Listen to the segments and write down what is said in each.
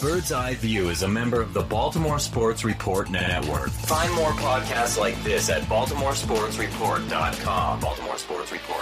Bird's Eye View is a member of the Baltimore Sports Report Network. Find more podcasts like this at baltimoresportsreport.com. Baltimoresportsreport.com.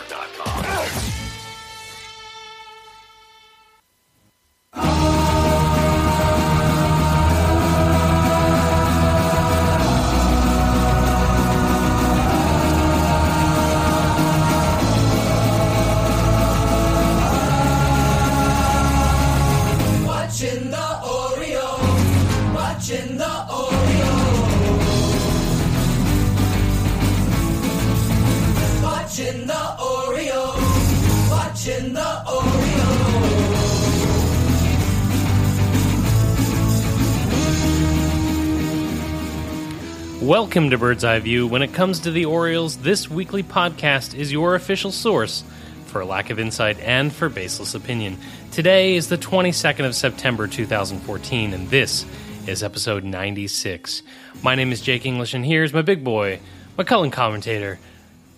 Welcome to Bird's Eye View. When it comes to the Orioles, this weekly podcast is your official source for lack of insight and for baseless opinion. Today is the 22nd of September 2014, and this is episode 96. My name is Jake English, and here's my big boy, my Cullen commentator,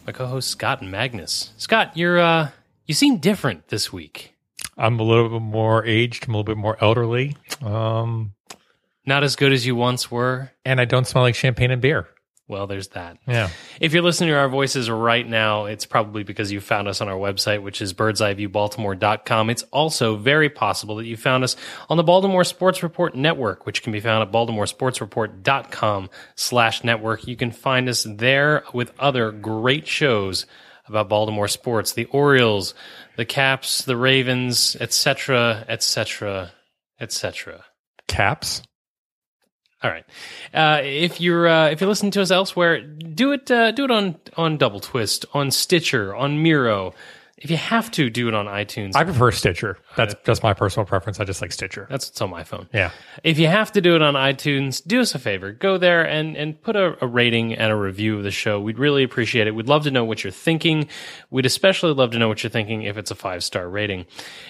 my co-host Scott Magnus. Scott, you're uh, you seem different this week. I'm a little bit more aged. I'm a little bit more elderly. Um, Not as good as you once were. and I don't smell like champagne and beer. Well, there's that. Yeah. If you're listening to our voices right now, it's probably because you found us on our website, which is birdseyeviewbaltimore.com. It's also very possible that you found us on the Baltimore Sports Report Network, which can be found at baltimoresportsreport.com slash network. You can find us there with other great shows about Baltimore sports, the Orioles, the Caps, the Ravens, etc., etc., etc. Caps. All right. Uh, if you're uh, if you're listening to us elsewhere, do it uh, do it on on Double Twist, on Stitcher, on Miro. If you have to, do it on iTunes. I prefer Stitcher. That's just my personal preference. I just like Stitcher. That's what's on my phone. Yeah. If you have to do it on iTunes, do us a favor. Go there and, and put a, a rating and a review of the show. We'd really appreciate it. We'd love to know what you're thinking. We'd especially love to know what you're thinking if it's a five star rating.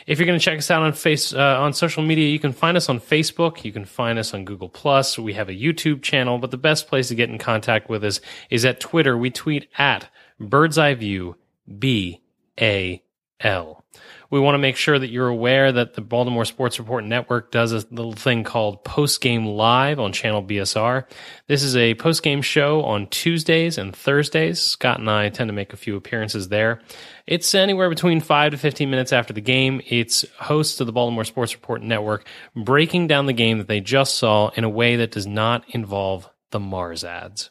If you're going to check us out on face uh, on social media, you can find us on Facebook. You can find us on Google Plus. We have a YouTube channel, but the best place to get in contact with us is at Twitter. We tweet at Bird's Eye View B A L. We want to make sure that you're aware that the Baltimore Sports Report Network does a little thing called Post Game Live on channel BSR. This is a post game show on Tuesdays and Thursdays. Scott and I tend to make a few appearances there. It's anywhere between 5 to 15 minutes after the game. It's hosts of the Baltimore Sports Report Network breaking down the game that they just saw in a way that does not involve the Mars ads.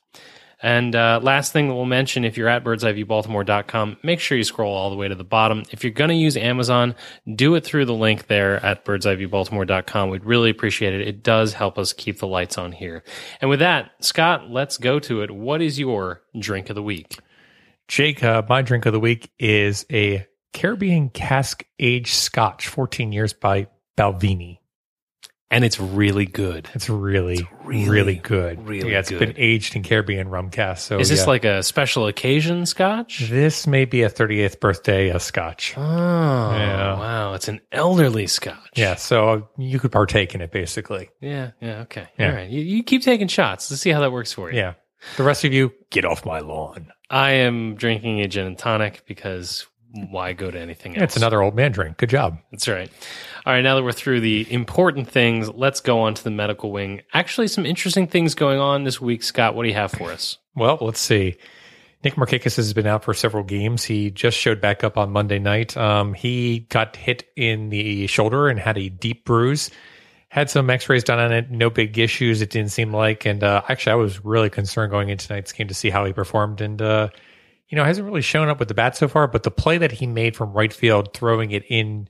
And uh, last thing that we'll mention if you're at birdseyeviewbaltimore.com, make sure you scroll all the way to the bottom. If you're going to use Amazon, do it through the link there at birdseyeviewbaltimore.com. We'd really appreciate it. It does help us keep the lights on here. And with that, Scott, let's go to it. What is your drink of the week? Jake, uh, my drink of the week is a Caribbean cask aged scotch, 14 years by Balvenie. And it's really good. It's really, really, really, good. really yeah, it's good. been aged in Caribbean rum cask. So Is this yeah. like a special occasion scotch? this may be a 38th birthday uh, scotch. Oh, Yeah. wow. It's an elderly scotch. Yeah, so you could partake in it basically. Yeah. Yeah. Okay. Yeah. All right. You, you keep taking shots. Let's see how that works for you. Yeah. The rest of you, get off my lawn. I am drinking a gin and tonic because why go to anything else? It's another old man drink. Good job. That's right. All right, now that we're through the important things, let's go on to the medical wing. Actually, some interesting things going on this week. Scott, what do you have for us? Well, let's see. Nick Markakis has been out for several games. He just showed back up on Monday night. Um, he got hit in the shoulder and had a deep bruise. Had some X-rays done on it. No big issues. It didn't seem like. And uh, actually, I was really concerned going into tonight's game to see how he performed. And uh, you know, hasn't really shown up with the bat so far. But the play that he made from right field, throwing it in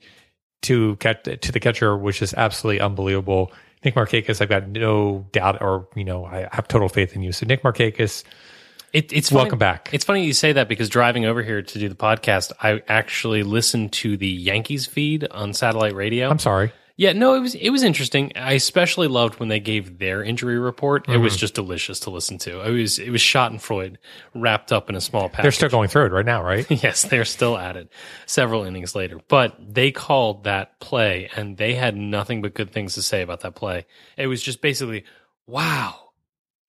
to catch to the catcher, was just absolutely unbelievable. Nick Markakis, I've got no doubt, or you know, I have total faith in you. So Nick Markakis, It, it's Welcome funny- back. It's funny you say that because driving over here to do the podcast, I actually listened to the Yankees feed on satellite radio. I'm sorry. Yeah, no, it was it was interesting. I especially loved when they gave their injury report. It was Mm-hmm. just delicious to listen to. It was it was Schadenfreude wrapped up in a small package. They're still going through it right now, right? Yes, they're still at it several innings later. But they called that play and they had nothing but good things to say about that play. It was just basically, wow.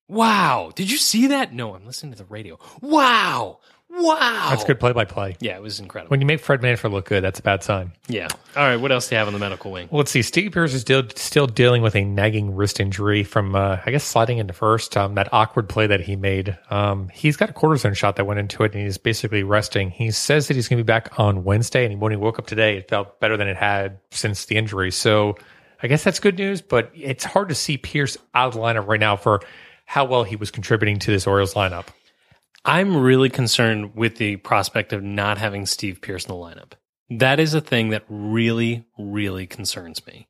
Wow. Did you see that? No, I'm listening to the radio. Wow. Wow. That's good play by play. Yeah, it was incredible. When you make Fred Manfred look good, that's a bad sign. yeah. All right. What else do you have on the medical wing? Well, let's see. Steve Pearce is still still dealing with a nagging wrist injury from, uh, I guess, sliding into first. Um, that awkward play that he made. Um, he's got a cortisone shot that went into it, and he's basically resting. He says that he's going to be back on Wednesday, and when he woke up today, it felt better than it had since the injury. So, I guess that's good news. But it's hard to see Pearce out of the lineup right now for how well he was contributing to this Orioles lineup. I'm really concerned with the prospect of not having Steve Pearce in the lineup. That is a thing that really, really concerns me.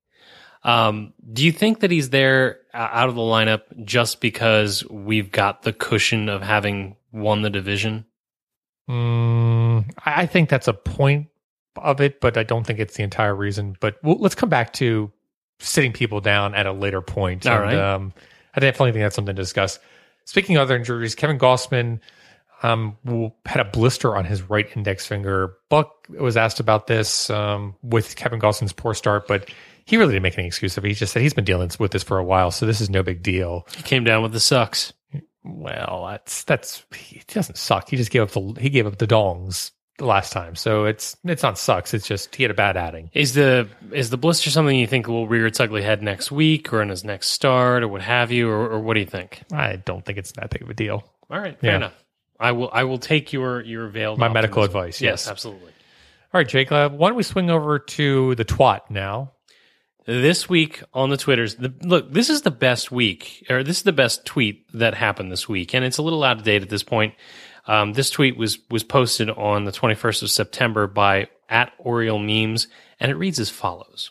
Um, do you think that he's there uh, out of the lineup just because we've got the cushion of having won the division? Mm, I I think that's a point of it, but I don't think it's the entire reason. But we'll, let's come back to sitting people down at a later point. All and, right. Um, I definitely think that's something to discuss. Speaking of other injuries, Kevin Gausman um, had a blister on his right index finger. Buck was asked about this um, with Kevin Gausman's poor start, but he really didn't make any excuse of it. He just said he's been dealing with this for a while, so this is no big deal. He came down with the sucks. Well, that's that's he doesn't suck. He just gave up the he gave up the dongs the last time, so it's it's not sucks. It's just he had a bad outing. Is the is the blister something you think will rear its ugly head next week or in his next start or what have you, or, or what do you think? I don't think it's that big of a deal. All right, fair Yeah. enough. I will I will take your your veiled My medical advice, Yes, yes. absolutely. All right, Jake. Uh, why don't we swing over to the twat now? This week on the Twitters, the, look, this is the best week, or this is the best tweet that happened this week, and it's a little out of date at this point. Um, this tweet was was posted on the 21st of September by at Oriole Memes, and it reads as follows: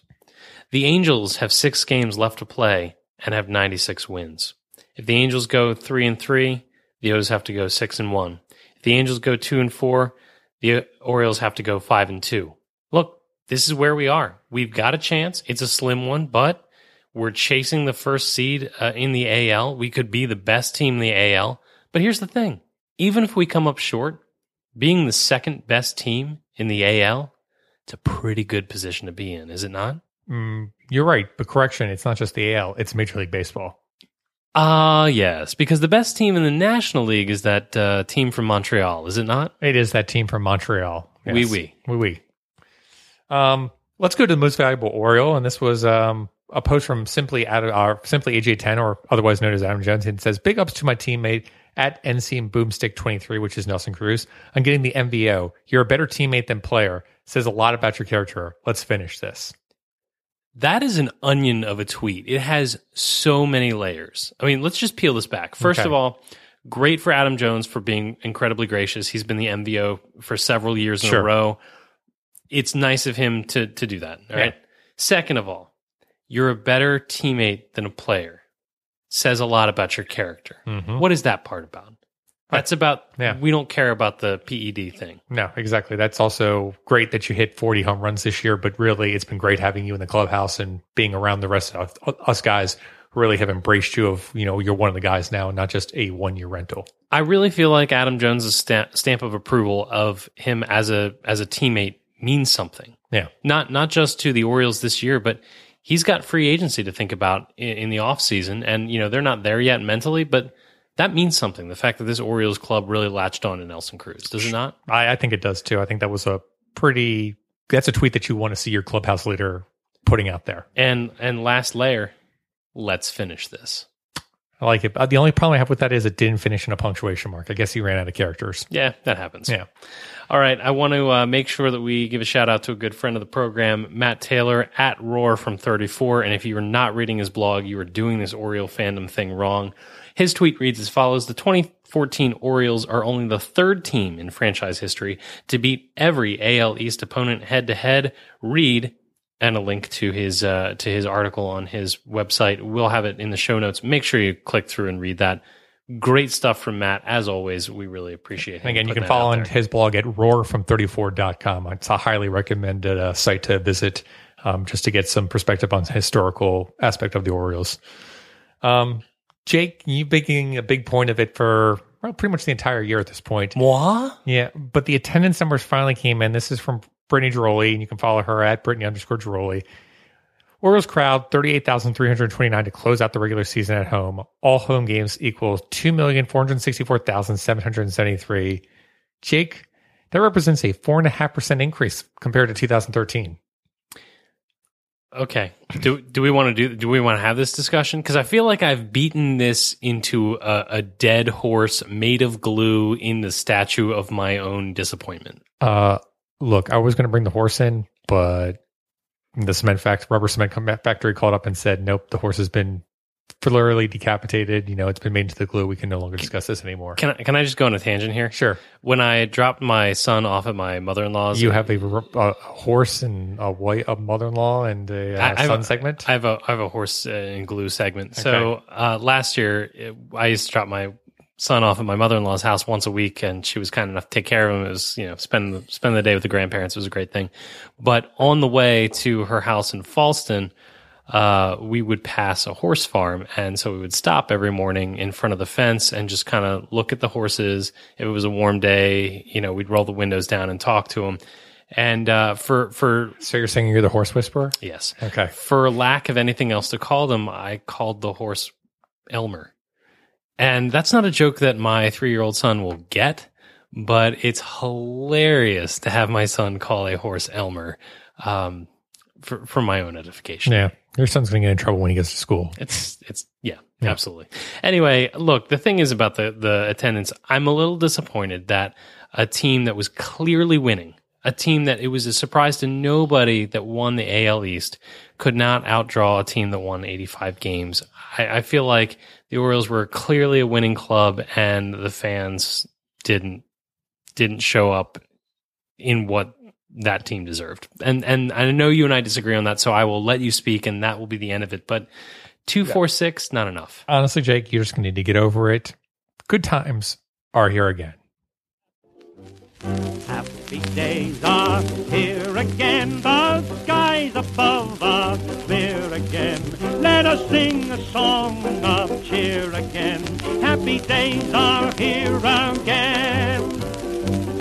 The Angels have six games left to play and have 96 wins. If the Angels go three and three, the O's have to go six and one. If the Angels go two and four, the Orioles have to go five and two. Look, this is where we are. We've got a chance. It's a slim one, but we're chasing the first seed uh, in the AL. We could be the best team in the AL. But here's the thing even if we come up short, being the second best team in the AL, it's a pretty good position to be in, is it not? Mm, you're right, but correction, it's not just the AL; it's Major League Baseball. Ah, yes, because the best team in the National League is that uh, team from Montreal, is it not? It is that team from Montreal. Oui, oui. oui, oui. Um, let's go to the most valuable Oriole, and this was um a post from simply of our simply AJ10 or otherwise known as Adam Jones. It says, "Big ups to my teammate at NC Boomstick 23, which is Nelson Cruz. I'm getting the MVO. You're a better teammate than player. Says a lot about your character. Let's finish this." That is an onion of a tweet. It has so many layers. I mean, let's just peel this back. First Okay. of all, great for Adam Jones for being incredibly gracious. He's been the MVO for several years in Sure. a row. It's nice of him to to do that. All Yeah. right. Second of all, you're a better teammate than a player. Says a lot about your character. Mhm. What is that part about? That's about Yeah. we don't care about the PED thing. No, exactly. That's also great that you hit 40 home runs this year, but really it's been great having you in the clubhouse and being around the rest of us guys who really have embraced you of, you know, you're one of the guys now, not just a one year rental. I really feel like Adam Jones' stamp, stamp of approval of him as a as a teammate means something. Yeah. Not not just to the Orioles this year, but he's got free agency to think about in, in the offseason. And, you know, they're not there yet mentally, but that means something. The fact that this Orioles club really latched on to Nelson Cruz, does it not? I, I think it does too. I think that was a pretty, that's a tweet that you want to see your clubhouse leader putting out there. And and last layer, let's finish this. I like it. Uh, The only problem I have with that is it didn't finish in a punctuation mark. I guess he ran out of characters. Yeah, that happens. Yeah. All right. I want to uh, make sure that we give a shout out to a good friend of the program, Matt Taylor at Roar from 34. And if you are not reading his blog, you are doing this Oriole fandom thing wrong. His tweet reads as follows The 2014 Orioles are only the third team in franchise history to beat every AL East opponent head to head. Read and a link to his uh, to his article on his website. We'll have it in the show notes. Make sure you click through and read that. Great stuff from Matt. As always, we really appreciate him. And again, you can follow on his blog at roarfrom34.com. It's a highly recommended uh, site to visit um, just to get some perspective on the historical aspect of the Orioles. Um, Jake, you've been making a big point of it for well, pretty much the entire year at this point. Moi? Yeah, but the attendance numbers finally came in. This is from Brittany Ghiroli, and you can follow her at Brittany underscore Ghiroli. Orioles crowd 38,329 to close out the regular season at home. All home games equal 2,464,773. Jake, that represents a four and a half percent increase compared to 2013. Okay. Do do we want to do do we want to have this discussion? Because I feel like I've beaten this into a, a dead horse made of glue in the statue of my own disappointment. Uh, look, I was going to bring the horse in, but the cement fact rubber cement factory called up and said, nope, the horse has been literally decapitated. You know, it's been made into the glue. We can no longer discuss this anymore. Can I, can I just go on a tangent here? Sure. When I dropped my son off at my mother in law's, You have a horse and a white a mother-in-law and a uh, I- I have son a- segment. I have a I have a horse uh, and glue segment. So uh, last year, it, I used to drop my son off at my mother in law's house once a week, and she was kind enough to take care of him. It was you know spend the, spend the day with the grandparents was a great thing. But on the way to her house in Falston, uh, we would pass a horse farm, and so we would stop every morning in front of the fence and just kind of look at the horses. If it was a warm day, you know, we'd roll the windows down and talk to them. And uh, for for so you're saying you're the horse whisperer? yes, Okay. for lack of anything else to call them, I called the horse Elmer. And that's not a joke that my three year old son will get, but it's hilarious to have my son call a horse Elmer um, for, for my own edification. Yeah. Your son's going to get in trouble when he gets to school. It's it's yeah, absolutely. Anyway, look, the thing is about the the attendance. I'm a little disappointed that a team that was clearly winning, a team that it was a surprise to nobody that won the AL East, could not outdraw a team that won 85 games. I, I feel like the Orioles were clearly a winning club, and the fans didn't didn't show up in what that team deserved. And and I know you and I disagree on that, so I will let you speak, and that will be the end of it. But two, four, six, not enough. Honestly, Jake, you're just to need to get over it. Good times are here again. Happy days are here again, the skies above us clear again. Let us sing a song of cheer again. Happy days are here again.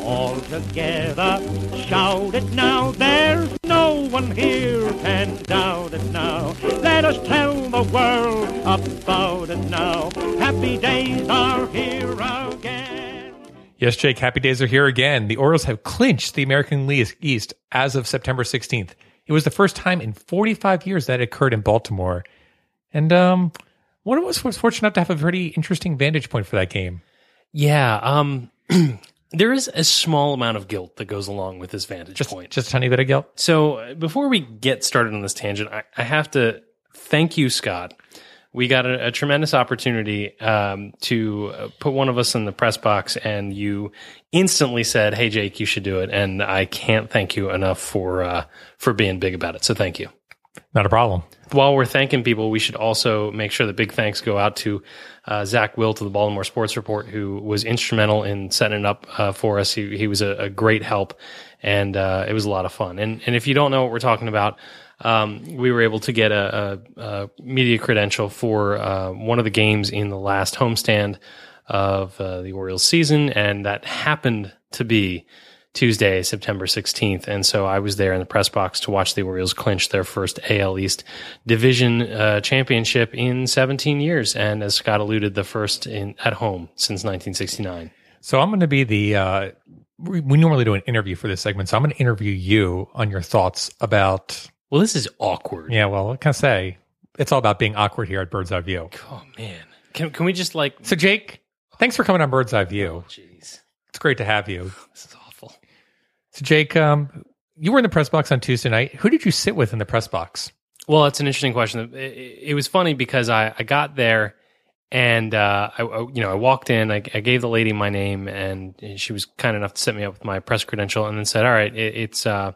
All together, shout it now. There's no one here can doubt it now. Let us tell the world about it now. Happy days are here again. Yes, Jake, happy days are here again. The Orioles have clinched the American League East as of September 16th. It was the first time in 45 years that it occurred in Baltimore. And um, one of us was fortunate enough to have a pretty interesting vantage point for that game. Yeah. Um. there is a small amount of guilt that goes along with this vantage Just, point. just a tiny bit of guilt. So uh, before we get started on this tangent, I, I have to thank you, Scott. We got a, a tremendous opportunity um, to uh, put one of us in the press box, and you instantly said, "Hey, Jake, you should do it." And I can't thank you enough for uh, for being big about it. So thank you. Not a problem. While we're thanking people, we should also make sure that big thanks go out to uh, Zach Will to the Baltimore Sports Report, who was instrumental in setting it up uh, for us. He, he was a, a great help, and uh, it was a lot of fun. And and if you don't know what we're talking about, um, we were able to get a, a, a media credential for uh, one of the games in the last homestand of uh, the Orioles season, and that happened to be Tuesday, September 16th. And so I was there in the press box to watch the Orioles clinch their first AL East division uh, championship in 17 years. And as Scott alluded, the first in at home since 1969. So I'm going to be the. Uh, we, we normally do an interview for this segment, so I'm going to interview you on your thoughts about. Well, this is awkward. Yeah, well, what can I say? It's all about being awkward here at Bird's Eye View. Oh, man. Can, can we just like. So, Jake, thanks for coming on Bird's Eye View. Jeez. It's great to have you. This is awful. So, Jake, um, you were in the press box on Tuesday night. Who did you sit with in the press box? Well, it's an interesting question. It, it, it was funny because I, I got there and uh, I, I- you know I walked in. I, I gave the lady my name, and she was kind enough to set me up with my press credential, and then said, "All right, it, it's uh,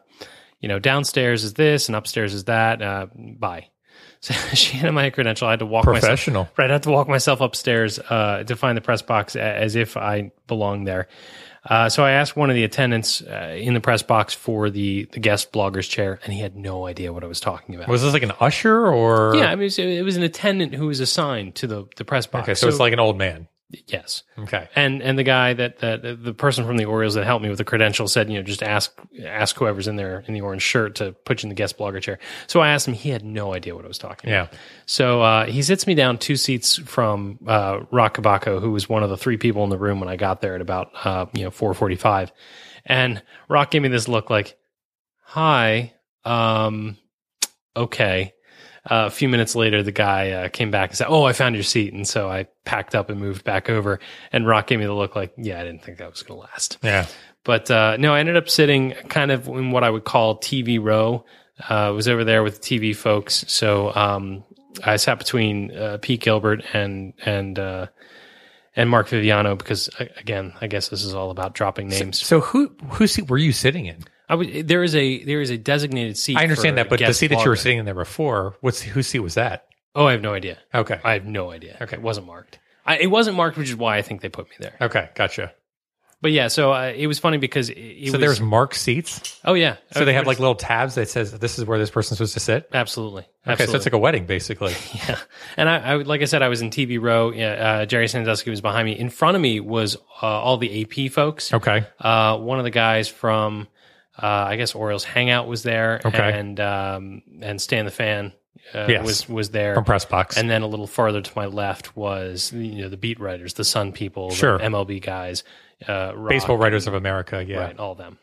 you know downstairs is this, and upstairs is that. Uh, bye." So she handed my credential. I had to walk myself Professional. Right, I had to walk myself upstairs uh, to find the press box as if I belonged there. Uh, so I asked one of the attendants uh, in the press box for the the guest blogger's chair, and he had no idea what I was talking about. Was this like an usher or? Yeah, I mean, it was, it was an attendant who was assigned to the, the press box. Okay, so, it's like an old man. Yes. Okay. And and the guy that that the person from the Orioles that helped me with the credential said, you know, just ask ask whoever's in there in the orange shirt to put you in the guest blogger chair. So I asked him. He had no idea what I was talking Yeah. about. So uh, he sits me down two seats from uh, Roch Kubatko, who was one of the three people in the room when I got there at about uh, you know four forty five, and Roch gave me this look like, "Hi, um, okay." Uh, a few minutes later, the guy uh, came back and said, "Oh, I found your seat," and so I packed up and moved back over. And Roch gave me the look like, "Yeah, I didn't think that was going to last." Yeah. But uh, no, I ended up sitting kind of in what I would call TV row. Uh, I was over there with the TV folks, so um, I sat between uh, Pete Gilbert and and uh, and Mark Viviano because uh, again, I guess this is all about dropping names. So who whose seat were you sitting in? Would, there is a there is a designated seat. I understand that, but the seat that you were sitting in there before, what's whose seat was that? Oh, I have no idea. Okay. I have no idea. Okay, it wasn't marked. I, it wasn't marked, which is why I think they put me there. Okay, gotcha. But yeah, so uh, it was funny because it, it So was, there's marked seats. oh yeah, So they have like little tabs that says this is where this person's supposed to sit. absolutely, Okay, absolutely. so it's like a wedding basically. Yeah, and I, I like I said, I was in TV row. Uh, Gerry Sandusky was behind me. In front of me was uh, all the AP folks. Okay. Uh, one of the guys from, uh, I guess Orioles Hangout was there. Okay. and um, and Stan the Fan uh, Yes. was was there From press box. And then a little farther to my left was you know the beat writers, the Sun people, Sure. the MLB guys, uh, Roch, Baseball Writers of America. Yeah. right? All of them.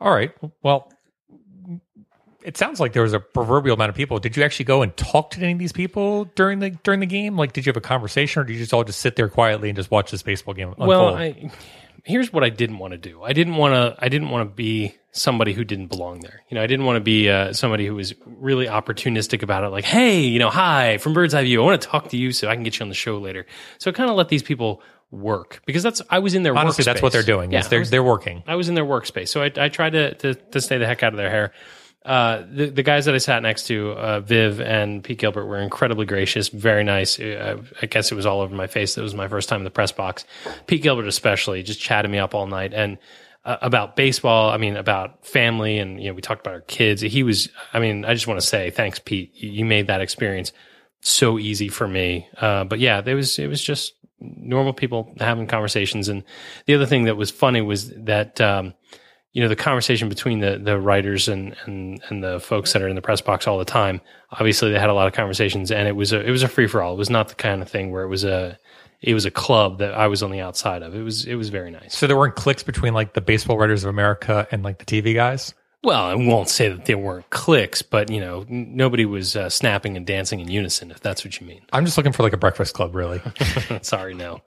All right. Well, it sounds like there was a proverbial amount of people. Did you actually go and talk to any of these people during the during the game? Like, did you have a conversation, or did you just all just sit there quietly and just watch this baseball game unfold? Well, I, here's what I didn't want to do. I didn't want to. I didn't want to be somebody who didn't belong there. You know, I didn't want to be uh, somebody who was really opportunistic about it. Like, hey, you know, hi from Bird's Eye View. I want to talk to you so I can get you on the show later. So I kind of let these people work because that's I was in their honestly, that's what they're doing. Yeah, is they're was- they're working. I was in their workspace, so I, I tried to, to to stay the heck out of their hair. Uh, the the guys that I sat next to, uh, Viv and Pete Gilbert, were incredibly gracious, very nice. Uh, I guess it was all over my face. That was my first time in the press box. Pete Gilbert, especially, just chatted me up all night and uh, about baseball. I mean, about family, and you know, we talked about our kids. He was. I mean, I just want to say thanks, Pete. You, you made that experience so easy for me. Uh, but yeah, there was it was just normal people having conversations. And the other thing that was funny was that um, you know the conversation between the the writers and and and the folks that are in the press box all the time. Obviously, they had a lot of conversations, and it was a it was a free for all. It was not the kind of thing where it was a it was a club that I was on the outside of. It was it was very nice. So there weren't clicks between like the Baseball Writers of America and like the TV guys. Well, I won't say that there weren't clicks, but you know, n- nobody was uh, snapping and dancing in unison. If that's what you mean. I'm just looking for like a breakfast club, really. Sorry, no,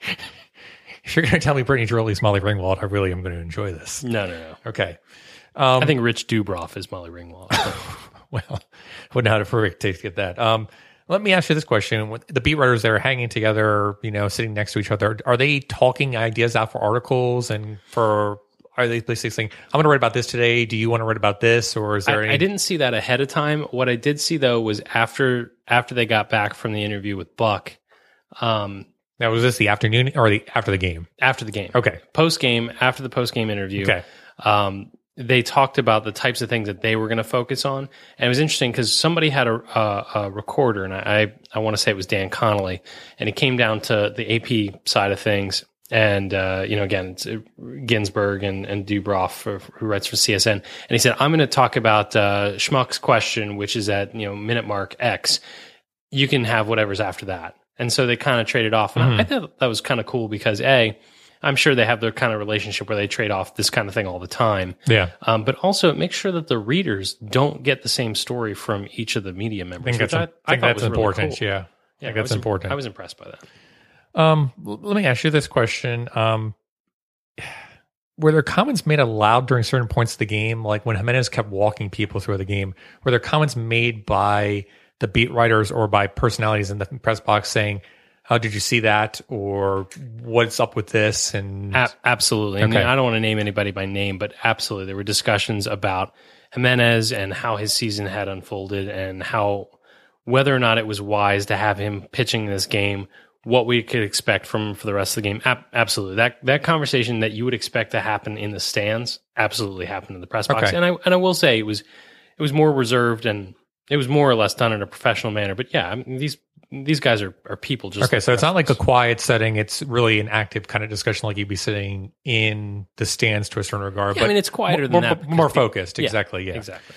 if you're going to tell me Brittany Ghiroli's Molly Ringwald, I really am going to enjoy this. no, no, no. Okay. I think Rich Dubroff is Molly Ringwald. Well, wouldn't have a perfect take to get that. Um, let me ask you this question: the beat writers that are hanging together, you know, sitting next to each other, are they talking ideas out for articles and for? Are they basically saying, "I'm going to write about this today. Do you want to write about this?" Or is there I, any? I didn't see that ahead of time. What I did see though was after after they got back from the interview with Buck, um, Now, was this the afternoon or the after the game? after the game, Okay. post game, after the post game interview, Okay. um, they talked about the types of things that they were going to focus on, and it was interesting because somebody had a, a, a recorder, and I I, want to say it was Dan Connolly, and it came down to the AP side of things. And uh, you know, again, it's uh, Ginsburg and, and Dubroff, uh, who writes for CSN, and he said, "I'm going to talk about uh, Schmuck's question, which is at you know minute mark X. You can have whatever's after that." And so they kind of traded off, and I, I thought that was kind of cool because a, I'm sure they have their kind of relationship where they trade off this kind of thing all the time. Yeah. Um, but also it makes sure that the readers don't get the same story from each of the media members. I think that's, which I think that's was really important. cool. Yeah. I Yeah, think I that's was, important. I was impressed by that. Um, let me ask you this question. Um, were there comments made aloud during certain points of the game, like when Jimenez kept walking people through the game? Were there comments made by the beat writers or by personalities in the press box saying, "How did you see that?" or "What's up with this?" And A- absolutely. I mean, Okay. I don't want to name anybody by name, but absolutely, there were discussions about Jimenez and how his season had unfolded and how whether or not it was wise to have him pitching this game, what we could expect from for the rest of the game. Ab- absolutely, that that conversation that you would expect to happen in the stands absolutely happened in the press box. Okay. And I and I will say it was it was more reserved and it was more or less done in a professional manner. But yeah, I mean, these these guys are, are people. Just Okay, like so it's not like a quiet setting. It's really an active kind of discussion, like you'd be sitting in the stands to a certain regard. Yeah, but I mean, it's quieter more, than that more, because more people- focused. Yeah, exactly. Yeah. exactly.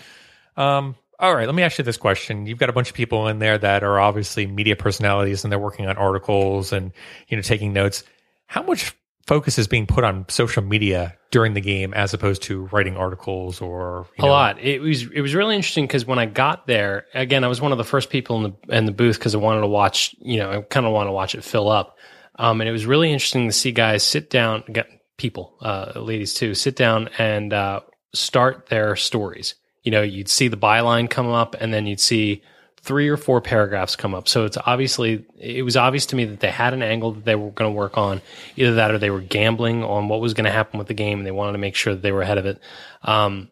Um, all right, let me ask you this question. You've got a bunch of people in there that are obviously media personalities and they're working on articles and you know taking notes. How much focus is being put on social media during the game as opposed to writing articles or a know- lot. It was it was really interesting because when I got there, again, I was one of the first people in the in the booth because I wanted to watch. You know, I kind of want to watch it fill up, um, and it was really interesting to see guys sit down, get people, uh, ladies too, sit down and uh, start their stories. You know, you'd see the byline come up, and then you'd see three or four paragraphs come up. So it's obviously it was obvious to me that they had an angle that they were going to work on, either that or they were gambling on what was going to happen with the game, and they wanted to make sure that they were ahead of it. Um,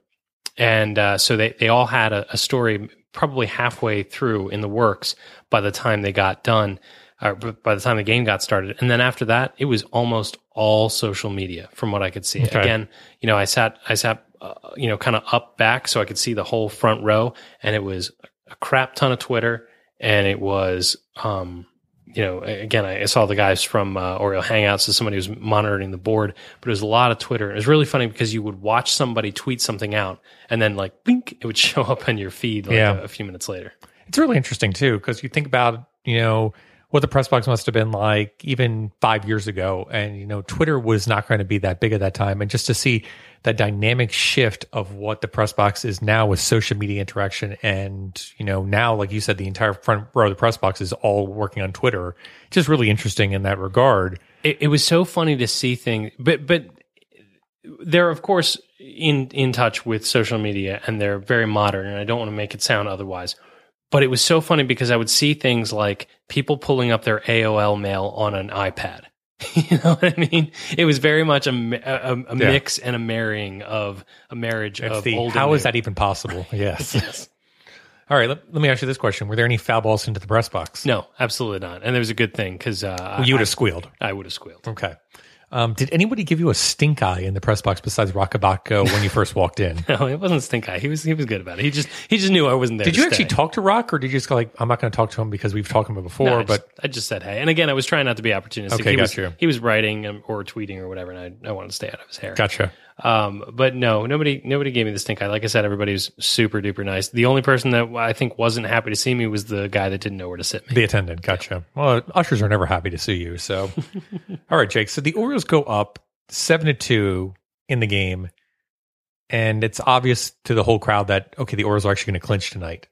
and uh, so they they all had a, a story probably halfway through in the works by the time they got done, or by the time the game got started. And then after that, it was almost all social media, from what I could see. Okay. Again, you know, I sat I sat uh, you know kind of up back so I could see the whole front row, and it was a crap ton of Twitter, and it was. Um, you know, again, I saw the guys from uh, Oriole Hangouts, so somebody was monitoring the board, but it was a lot of Twitter. It was really funny because you would watch somebody tweet something out, and then like, blink, it would show up on your feed like Yeah. a, a few minutes later. It's really interesting too because you think about you know what the press box must have been like even five years ago, and you know Twitter was not going to be that big at that time, and just to see that dynamic shift of what the press box is now with social media interaction, and you know now like you said, the entire front row of the press box is all working on Twitter, just really interesting in that regard. It, it was so funny to see things, but but they're of course in in touch with social media, and they're very modern. And I don't want to make it sound otherwise. But it was so funny because I would see things like people pulling up their AOL mail on an iPad. you know what I mean? It was very much a, a, a Yeah. mix and a marrying of a marriage It's of the old. how is that even possible? Yes. Yes. All right. Let, let me ask you this question: Were there any foul balls into the press box? No, absolutely not. And there was a good thing because uh, you would have squealed. I would have squealed. Okay. Um, did anybody give you a stink eye in the press box besides Roch Kubatko when you first walked in? No, it wasn't stink eye. He was he was good about it. He just he just knew I wasn't there. Did you actually talk to Roch, or did you just go like, "I'm not going to talk to him because we've talked to him before"? No, I but just, I just said hey. And again, I was trying not to be opportunistic. Okay, he got was, you. He was writing um, or tweeting or whatever, and I, I wanted to stay out of his hair. gotcha. Um, but no, nobody nobody gave me the stink eye. Like I said, everybody was super duper nice. The only person that I think wasn't happy to see me was the guy that didn't know where to sit me. The attendant, gotcha. Well, ushers are never happy to see you. So, all right, Jake. So the Orioles go up seven to two in the game, and it's obvious to the whole crowd that okay, the Orioles are actually going to clinch tonight.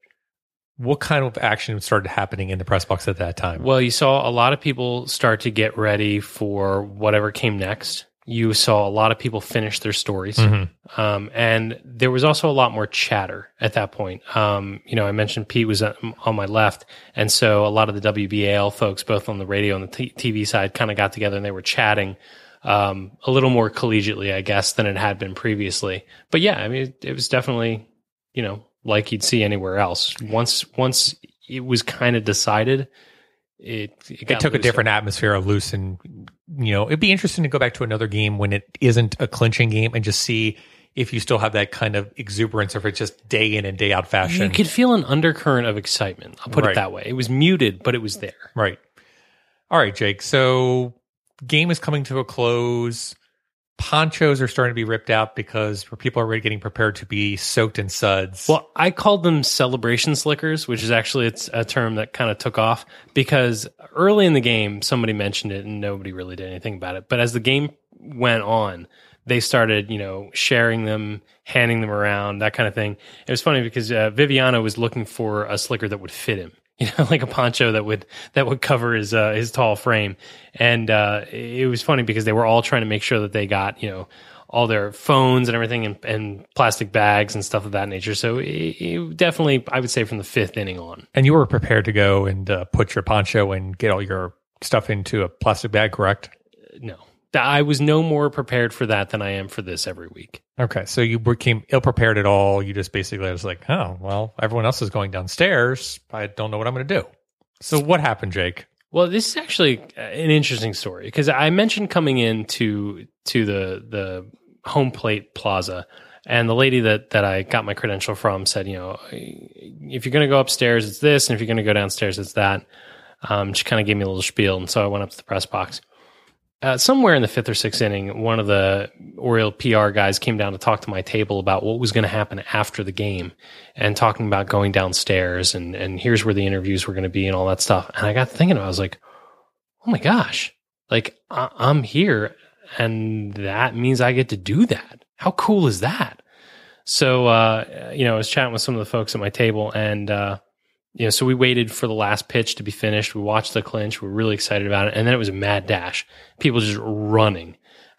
What kind of action started happening in the press box at that time? Well, you saw a lot of people start to get ready for whatever came next. You saw a lot of people finish their stories. Um, and there was also a lot more chatter at that point. Um, you know, I mentioned Pete was on my left. And so a lot of the WBAL folks, both on the radio and the t- TV side, kind of got together and they were chatting um, a little more collegiately, I guess, than it had been previously. But yeah, I mean, it, it was definitely, you know, like you'd see anywhere else. Once, once it was kind of decided, it, it, got it took a different atmosphere of loose and you know it'd be interesting to go back to another game when it isn't a clinching game and just see if you still have that kind of exuberance or if it's just day in and day out fashion You could feel an undercurrent of excitement. I'll put Right. it that way. It was muted, but it was there. right all right jake so game is coming to a close ponchos are starting to be ripped out because people are already getting prepared to be soaked in suds Well, I called them celebration slickers, which is actually it's a term that kind of took off because early in the game somebody mentioned it and nobody really did anything about it. But as the game went on, they started, you know, sharing them, handing them around, that kind of thing. It was funny because uh, Viviano was looking for a slicker that would fit him. You know, like a poncho that would that would cover his uh, his tall frame, and uh, it was funny because they were all trying to make sure that they got you know all their phones and everything and, and plastic bags and stuff of that nature. So it, it definitely, I would say, from the fifth inning on. and you were prepared to go and uh, put your poncho and get all your stuff into a plastic bag correct No, I was no more prepared for that than I am for this every week. Okay, so you became ill prepared at all. You just basically I was like, oh, well, everyone else is going downstairs. I don't know what I'm going to do. So what happened, Jake? Well, this is actually uh, an interesting story because I mentioned coming in to to the the home plate plaza, and the lady that that I got my credential from said, you know, if you're going to go upstairs, it's this, and if you're going to go downstairs, it's that. Um, she kind of gave me a little spiel, and so I went up to the press box. Uh, somewhere in the fifth or sixth inning, one of the Oriole PR guys came down to talk to my table about what was going to happen after the game and talking about going downstairs and, and here's where the interviews were going to be and all that stuff. And I got thinking, I was like, oh my gosh, like I- I'm here and that means I get to do that. How cool is that? So, uh, you know, I was chatting with some of the folks at my table and, uh, you know, so we waited for the last pitch to be finished. We watched the clinch. We were really excited about it. And then it was a mad dash. People just running.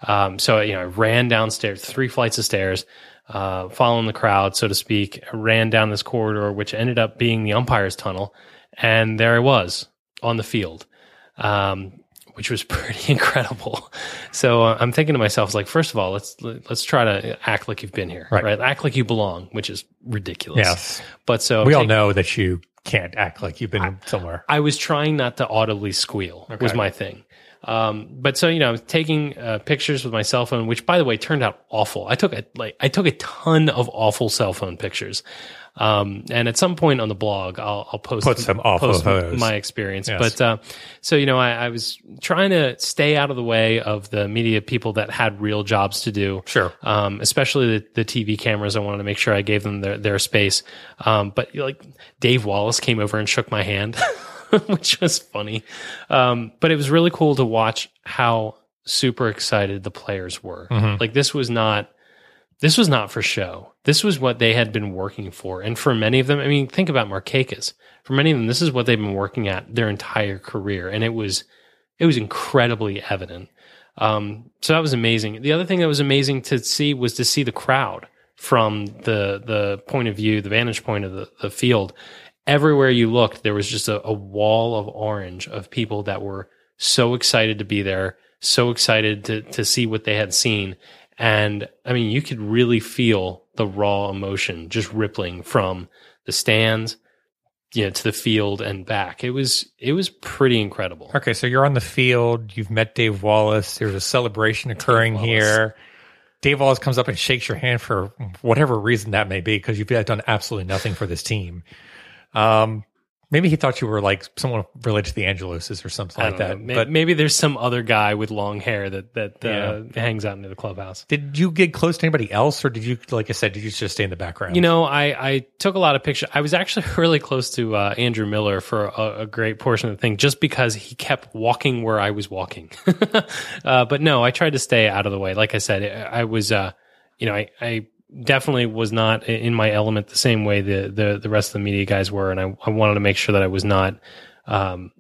Um, so, you know, I ran downstairs, three flights of stairs, uh, following the crowd, so to speak. I ran down this corridor, which ended up being the umpire's tunnel. And there I was on the field. Um, which was pretty incredible. So uh, I'm thinking to myself, like, first of all, let's let's try to act like you've been here, Right. right? Act like you belong, which is ridiculous. Yes. But so We all know that you can't act like you've been somewhere. I was trying not to audibly squeal was my thing. Um, but so you know, I was taking uh, pictures with my cell phone, which by the way turned out awful. I took a like I took a ton of awful cell phone pictures. Um, and at some point on the blog, I'll, I'll post Put some awful post photos. my experience. Yes. But uh, so you know, I, I was trying to stay out of the way of the media people that had real jobs to do Sure. um, especially the, the TV cameras. I wanted to make sure I gave them their, their space. Um, but like Dave Wallace came over and shook my hand, which was funny. Um, but it was really cool to watch how super excited the players were. Like this was not, this was not for show. This was what they had been working for. And for many of them, I mean, think about Markakis. For many of them, this is what they've been working at their entire career. And it was, it was incredibly evident. Um, so that was amazing. The other thing that was amazing to see was to see the crowd from the the point of view, the vantage point of the, the field. Everywhere you looked, there was just a, a wall of orange of people that were so excited to be there, so excited to to see what they had seen. And I mean, you could really feel the raw emotion just rippling from the stands, you know, to the field and back. It was it was pretty incredible. Okay, so you're on the field. You've met Dave Wallace. There's a celebration occurring Wallace. here. Dave Wallace comes up and shakes your hand for whatever reason that may be, because you've done absolutely nothing for this team. Um, maybe he thought you were like someone related to the Angeloses or something I like that. know. But Maybe there's some other guy with long hair that that uh, Yeah. hangs out near the clubhouse. did you get close to anybody else, or did you, like I said, did you just stay in the background? You know, I, I took a lot of pictures. I was actually really close to uh, Andrew Miller for a, a great portion of the thing, just because he kept walking where I was walking. uh, but no, I tried to stay out of the way. Like I said, I I was, uh, you know, I, I definitely was not in my element the same way the the, the rest of the media guys were, and I, I wanted to make sure that I was not, um,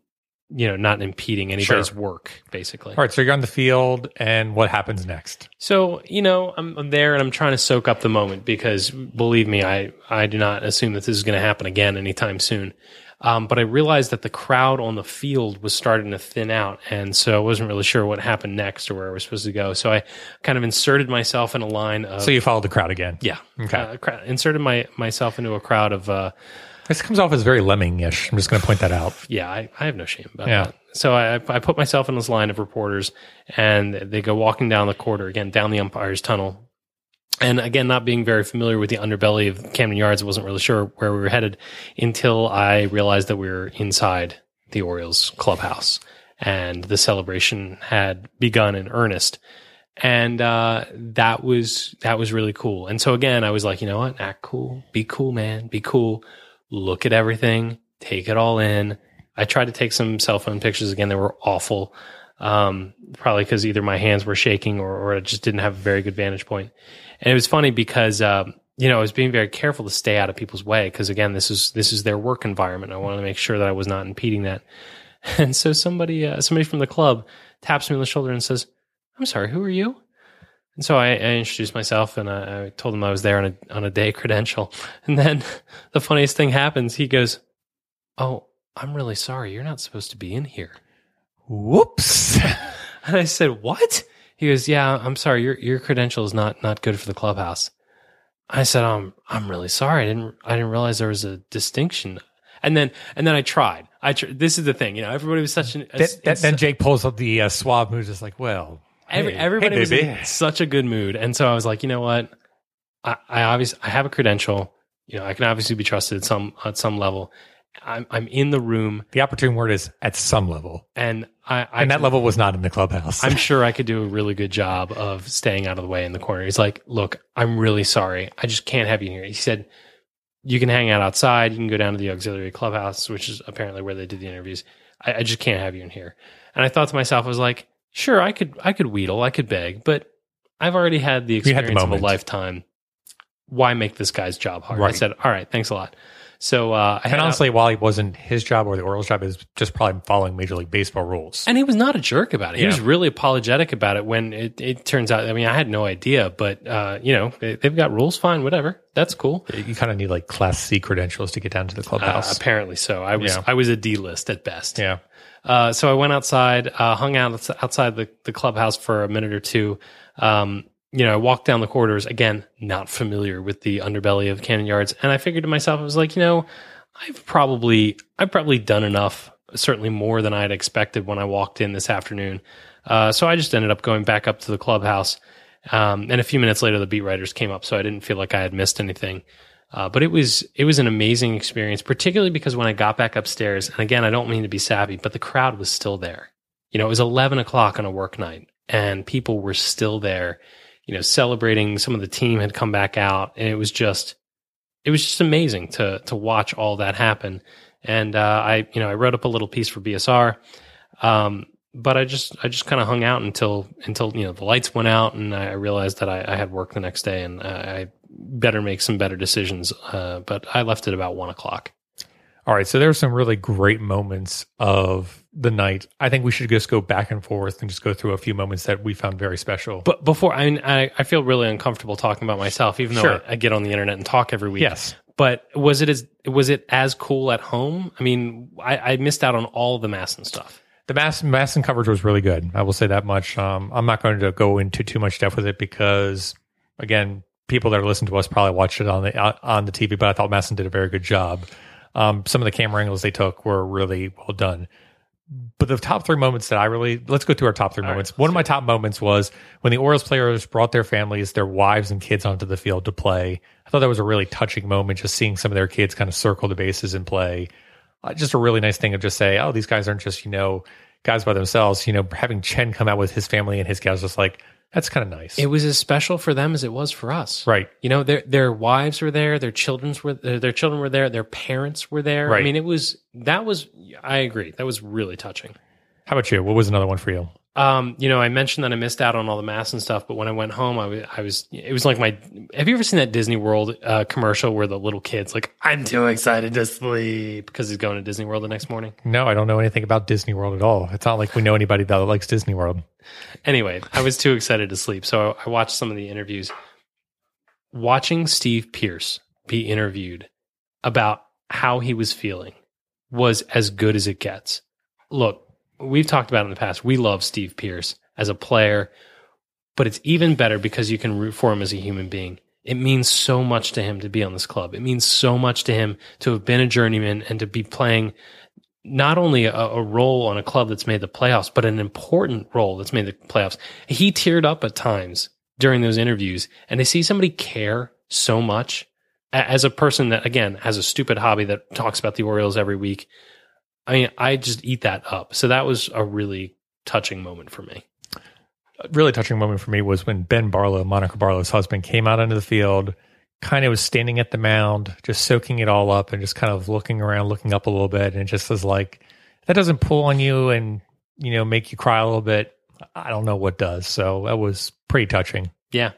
you know, not impeding anybody's Sure. work, basically. All right, so you're on the field, and what happens next? So, you know, I'm, I'm there and I'm trying to soak up the moment because believe me, I, I do not assume that this is going to happen again anytime soon. Um, but I realized that the crowd on the field was starting to thin out. And so I wasn't really sure what happened next or where I was supposed to go. So I kind of inserted myself in a line of, So you followed the crowd again. yeah, Okay. uh, cra- inserted my, myself into a crowd of, uh, This comes off as very lemming-ish. I'm just going to point that out. yeah, I, I have no shame about Yeah. that. So I, I put myself in this line of reporters, and they go walking down the corridor again, down the umpire's tunnel. And again, not being very familiar with the underbelly of Camden Yards, I wasn't really sure where we were headed until I realized that we were inside the Orioles clubhouse, and the celebration had begun in earnest. And uh, that was that was really cool. And so again, I was like, you know what, act cool, be cool, man, be cool. Look at everything, take it all in. I tried to take some cell phone pictures again. They were awful. Um, probably because either my hands were shaking or, or I just didn't have a very good vantage point. And it was funny because, um, you know, I was being very careful to stay out of people's way because again, this is, this is their work environment. I wanted to make sure that I was not impeding that. And so somebody, uh, somebody from the club taps me on the shoulder and says, I'm sorry, who are you? And so I, I introduced myself and I, I told him I was there on a, on a day credential. And then the funniest thing happens. He goes, Oh, I'm really sorry. You're not supposed to be in here. Whoops. And I said, "What?" He goes, "Yeah, I'm sorry. Your your credential is not not good for the clubhouse." I said, "Um, I'm really sorry. I didn't I didn't realize there was a distinction." And then and then I tried. I tr- this is the thing, you know. Everybody was such an That- that- then Jake pulls up the uh, suave move, just like, well, every, hey, everybody hey, was in such a good mood, and so I was like, you know what? I, I obviously I have a credential. You know, I can obviously be trusted at some at some level. I'm I'm in the room The opportune word is at some level. and I, I And that can- level was not in the clubhouse. I'm sure I could do a really good job of staying out of the way in the corner. He's like, "Look, I'm really sorry. I just can't have you in here." He said, "You can hang out outside. You can go down to the auxiliary clubhouse, which is apparently where they did the interviews. I, I just can't have you in here." And I thought to myself, I was like, "Sure, I could, I could wheedle, I could beg, but I've already had the You had the experience of a lifetime. Why make this guy's job hard?" I said, "All right, thanks a lot." So uh, I and honestly, while he wasn't his job or the Orioles' job, is just probably following Major League Baseball rules. And he was not a jerk about it. He Yeah. was really apologetic about it when it, it turns out. I mean, I had no idea, but uh, you know, they, they've got rules. Fine, whatever. That's cool. you kind of need like Class C credentials to get down to the Uh, clubhouse. apparently so. I was Yeah. I was a D list at best. yeah. Uh, so I went outside, uh, hung out outside the, the clubhouse for a minute or two. Um, you know, I walked down the corridors again, not familiar with the underbelly of Camden Yards, and I figured to myself, I was like, you know, I've probably I've probably done enough, certainly more than I had expected when I walked in this afternoon. Uh, so I just ended up going back up to the clubhouse, um, and a few minutes later, the beat writers came up, so I didn't feel like I had missed anything. Uh, but it was it was an amazing experience, particularly because when I got back upstairs, and again, I don't mean to be sappy, but the crowd was still there. You know, it was eleven o'clock on a work night, and people were still there. You know, celebrating. Some of the team had come back out, and it was just it was just amazing to to watch all that happen. And uh, I, you know, I wrote up a little piece for BSR, um, but I just I just kind of hung out until until you know the lights went out, and I realized that I, I had work the next day, and I, I better make some better decisions. Uh, but I left at about one o'clock. All right. So there were some really great moments of the night. I think we should just go back and forth and just go through a few moments that we found very special. But before I, mean, I, I feel really uncomfortable talking about myself, even though Sure. I, I get on the internet and talk every week. yes. But was it as was it as cool at home? I mean, I, I missed out on all the MASN stuff. The mass MASN coverage was really good. I will say that much. Um, I'm not going to go into too much depth with it because, again, people that are listening to us probably watched it on the uh, on the TV. But I thought MASN did a very good job. Um, some of the camera angles they took were really well done. But the top three moments that I really let's go through our top three moments. One of my top moments was when the Orioles players brought their families, their wives and kids onto the field to play. I thought that was a really touching moment, just seeing some of their kids kind of circle the bases and play uh, just a really nice thing of just say, oh, these guys aren't just, you know, guys by themselves. You know, having Chen come out with his family and his guys, just like, that's kind of nice. It was as special for them as it was for us. right. You know, their their wives were there, their children's were their, their children were there, their parents were there. I mean, it was that was I agree. That was really touching. How about you? What was another one for you? Um, you know, I mentioned that I missed out on all the MASN stuff, but when I went home, I was, I was, it was like my, have you ever seen that Disney World, uh, commercial where the little kid's like, I'm too excited to sleep because he's going to Disney World the next morning? No, I don't know anything about Disney World at all. It's not like we know anybody that likes Disney World. Anyway, I was too excited to sleep. So I watched some of the interviews. Watching Steve Pearce be interviewed about how he was feeling was as good as it gets. Look, we've talked about in the past. We love Steve Pearce as a player, but it's even better because you can root for him as a human being. It means so much to him to be on this club. It means so much to him to have been a journeyman and to be playing not only a, a role on a club that's made the playoffs, but an important role that's made the playoffs. He teared up at times during those interviews, and to see somebody care so much as a person that again has a stupid hobby that talks about the Orioles every week. I mean, I just eat that up. So that was a really touching moment for me. A really touching moment for me was when Ben Barlow, Monica Barlow's husband, came out onto the field, kind of was standing at the mound, just soaking it all up and just kind of looking around, looking up a little bit, and it just was like, that doesn't pull on you and, you know, make you cry a little bit. I don't know what does. So that was pretty touching. Yeah.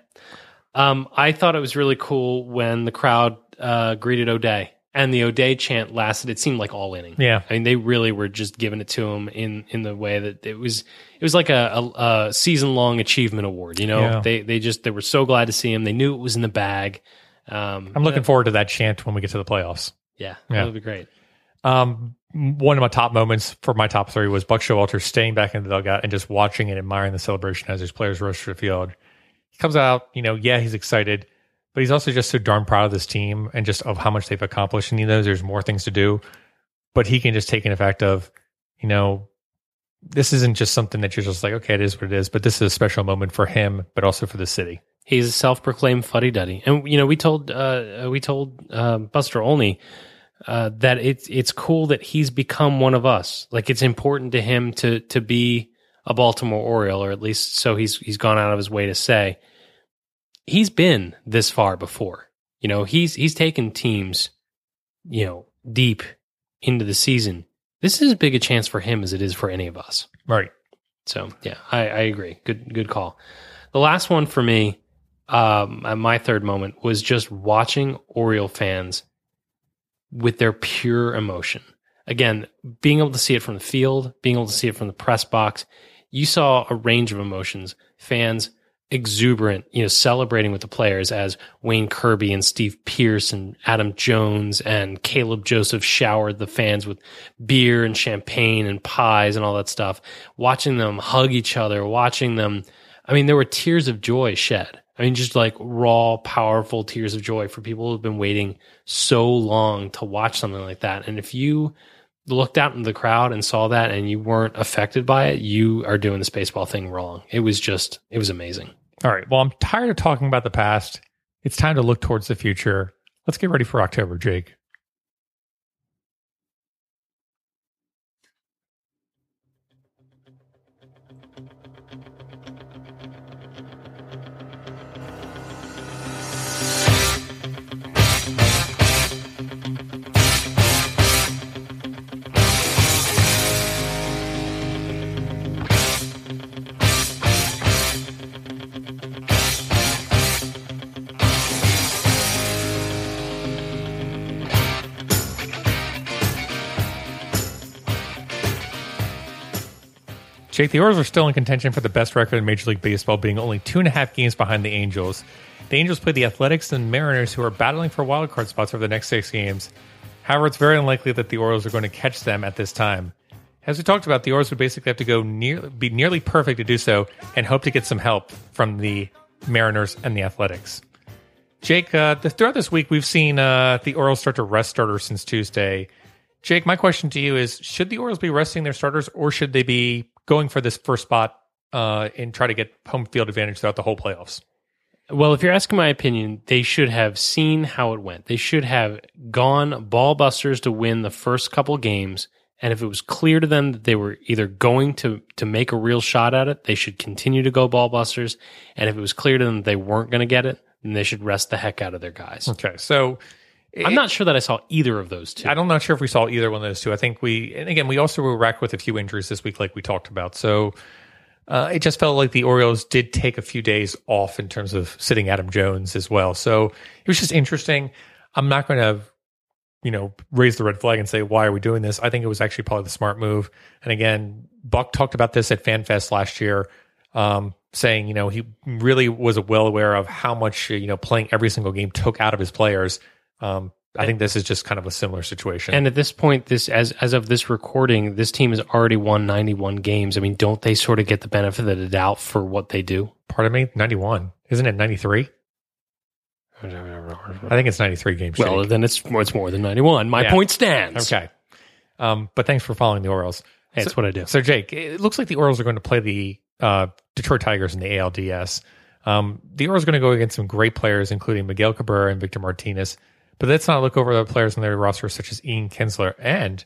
Um, I thought it was really cool when the crowd uh, greeted O'Day and the O'Day chant lasted. It seemed like all inning. Yeah. I mean, they really were just giving it to him in in the way that it was. It was like a, a, a season long achievement award. You know, Yeah. they they just they were so glad to see him. They knew it was in the bag. Um, I'm looking forward to that chant when we get to the playoffs. yeah, Yeah. that would be great. Um, one of my top moments for my top three was Buck Showalter staying back in the dugout and just watching and admiring the celebration as his players rush to the field. He comes out, you know, yeah, he's excited, but he's also just so darn proud of this team and just of how much they've accomplished. And he knows there's more things to do, but he can just take an effect of, you know, this isn't just something that you're just like, okay, it is what it is, but this is a special moment for him, but also for the city. He's a self proclaimed fuddy duddy, and you know we told uh, we told uh, Buster Olney uh, that it's it's cool that he's become one of us. Like it's important to him to to be a Baltimore Oriole, or at least so he's he's gone out of his way to say. He's been this far before. You know, he's he's taken teams, you know, deep into the season. This is as big a chance for him as it is for any of us. Right. So yeah, I, I agree. Good good call. The last one for me, um, my third moment was just watching Oriole fans with their pure emotion. Again, being able to see it from the field, being able to see it from the press box, you saw a range of emotions. Fans exuberant, you know, celebrating with the players as Wayne Kirby and Steve Pearce and Adam Jones and Caleb Joseph showered the fans with beer and champagne and pies and all that stuff. Watching them hug each other, watching them. I mean, there were tears of joy shed. I mean, just like raw, powerful tears of joy for people who've been waiting so long to watch something like that. And if you looked out in the crowd and saw that and you weren't affected by it, you are doing the spaceball thing wrong. It was just, it was amazing. All right. Well, I'm tired of talking about the past. It's time to look towards the future. Let's get ready for October, Jake. Jake, the Orioles are still in contention for the best record in Major League Baseball, being only two and a half games behind the Angels. The Angels play the Athletics and Mariners, who are battling for wild card spots over the next six games. However, it's very unlikely that the Orioles are going to catch them at this time. As we talked about, the Orioles would basically have to go near, be nearly perfect to do so, and hope to get some help from the Mariners and the Athletics. Jake, uh, throughout this week, we've seen uh, the Orioles start to rest starters since Tuesday. Jake, my question to you is: Should the Orioles be resting their starters, or should they be going for this first spot uh, and try to get home field advantage throughout the whole playoffs? Well, if you're asking my opinion, they should have seen how it went. They should have gone ball busters to win the first couple games. And if it was clear to them that they were either going to, to make a real shot at it, they should continue to go ball busters. And if it was clear to them that they weren't going to get it, then they should rest the heck out of their guys. Okay. So I'm not sure that I saw either of those two. I'm not sure if we saw either one of those two. I think we, and again, we also were racked with a few injuries this week, like we talked about. So uh, it just felt like the Orioles did take a few days off in terms of sitting Adam Jones as well. So it was just interesting. I'm not going to, you know, raise the red flag and say, why are we doing this? I think it was actually probably the smart move. And again, Buck talked about this at FanFest last year, um, saying, you know, he really was well aware of how much, you know, playing every single game took out of his players. Um, I think this is just kind of a similar situation. And at this point, this as as of this recording, this team has already won 91 games. I mean, don't they sort of get the benefit of the doubt for what they do? Pardon me, 91. Isn't it 93? I think it's 93 games. Well, Jake. then it's more, it's more than 91. My Yeah. point stands. okay. Um, but thanks for following the Orioles. Hey, that's what I do. So, Jake, it looks like the Orioles are going to play the uh, Detroit Tigers in the ALDS. Um, the Orioles are going to go against some great players, including Miguel Cabrera and Victor Martinez. But let's not look over the players on their roster, such as Ian Kinsler and,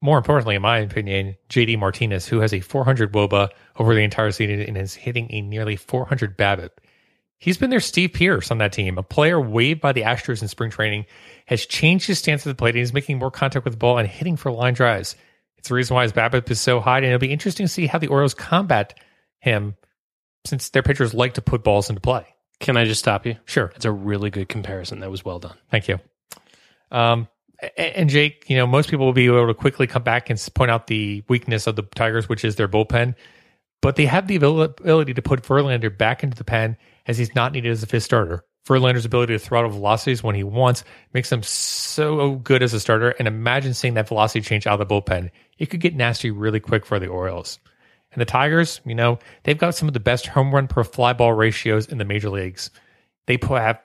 more importantly, in my opinion, JD Martinez, who has a 400 WOBA over the entire season and is hitting a nearly 400 BABIP. He's been their Steve Pearce on that team, a player waived by the Astros in spring training, has changed his stance at the plate and is making more contact with the ball and hitting for line drives. It's the reason why his BABIP is so high, and it'll be interesting to see how the Orioles combat him since their pitchers like to put balls into play. Can I just stop you? Sure. It's a really good comparison. That was well done. Thank you. Um, and Jake, you know, most people will be able to quickly come back and point out the weakness of the Tigers, which is their bullpen. But they have the ability to put Verlander back into the pen as he's not needed as a fifth starter. Verlander's ability to throttle velocities when he wants makes him so good as a starter. And imagine seeing that velocity change out of the bullpen. It could get nasty really quick for the Orioles. And the Tigers, you know, they've got some of the best home run per fly ball ratios in the major leagues. They put, have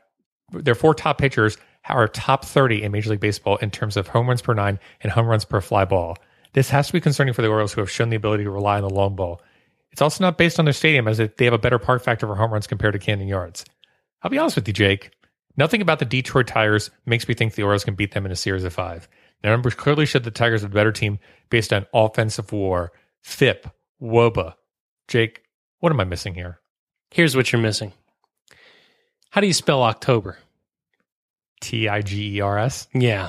their four top pitchers are top 30 in Major League Baseball in terms of home runs per nine and home runs per fly ball. This has to be concerning for the Orioles, who have shown the ability to rely on the long ball. It's also not based on their stadium, as they have a better park factor for home runs compared to Camden Yards. I'll be honest with you, Jake. Nothing about the Detroit Tigers makes me think the Orioles can beat them in a series of five. The numbers clearly show the Tigers are the better team based on offensive war, FIP, WOBA. Jake, what am I missing here? Here's what you're missing. How do you spell October? T I G E R S. Yeah.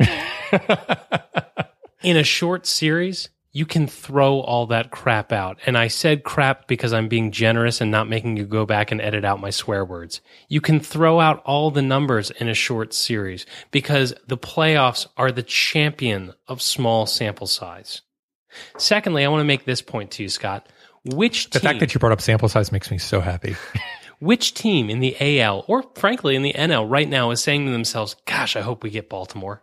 In a short series, you can throw all that crap out. And I said crap because I'm being generous and not making you go back and edit out my swear words. You can throw out all the numbers in a short series because the playoffs are the champion of small sample size. Secondly, I want to make this point to you, Scott. Which The team, fact that you brought up sample size makes me so happy. which team in the AL or frankly in the NL right now is saying to themselves, gosh, I hope we get Baltimore?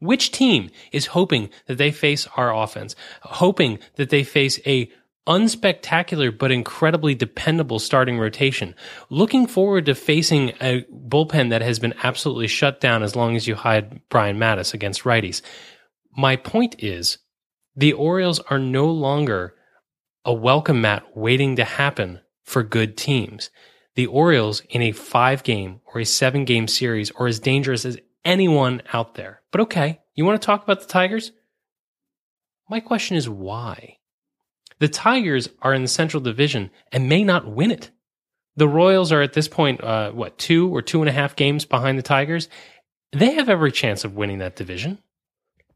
Which team is hoping that they face our offense, hoping that they face a unspectacular but incredibly dependable starting rotation, looking forward to facing a bullpen that has been absolutely shut down as long as you hide Brian Matusz against righties? My point is the Orioles are no longer a welcome mat waiting to happen for good teams. The Orioles in a five game or a seven game series are as dangerous as anyone out there. But okay, you want to talk about the Tigers? My question is why? The Tigers are in the Central Division and may not win it. The Royals are at this point, uh, what, two or two and a half games behind the Tigers? They have every chance of winning that division.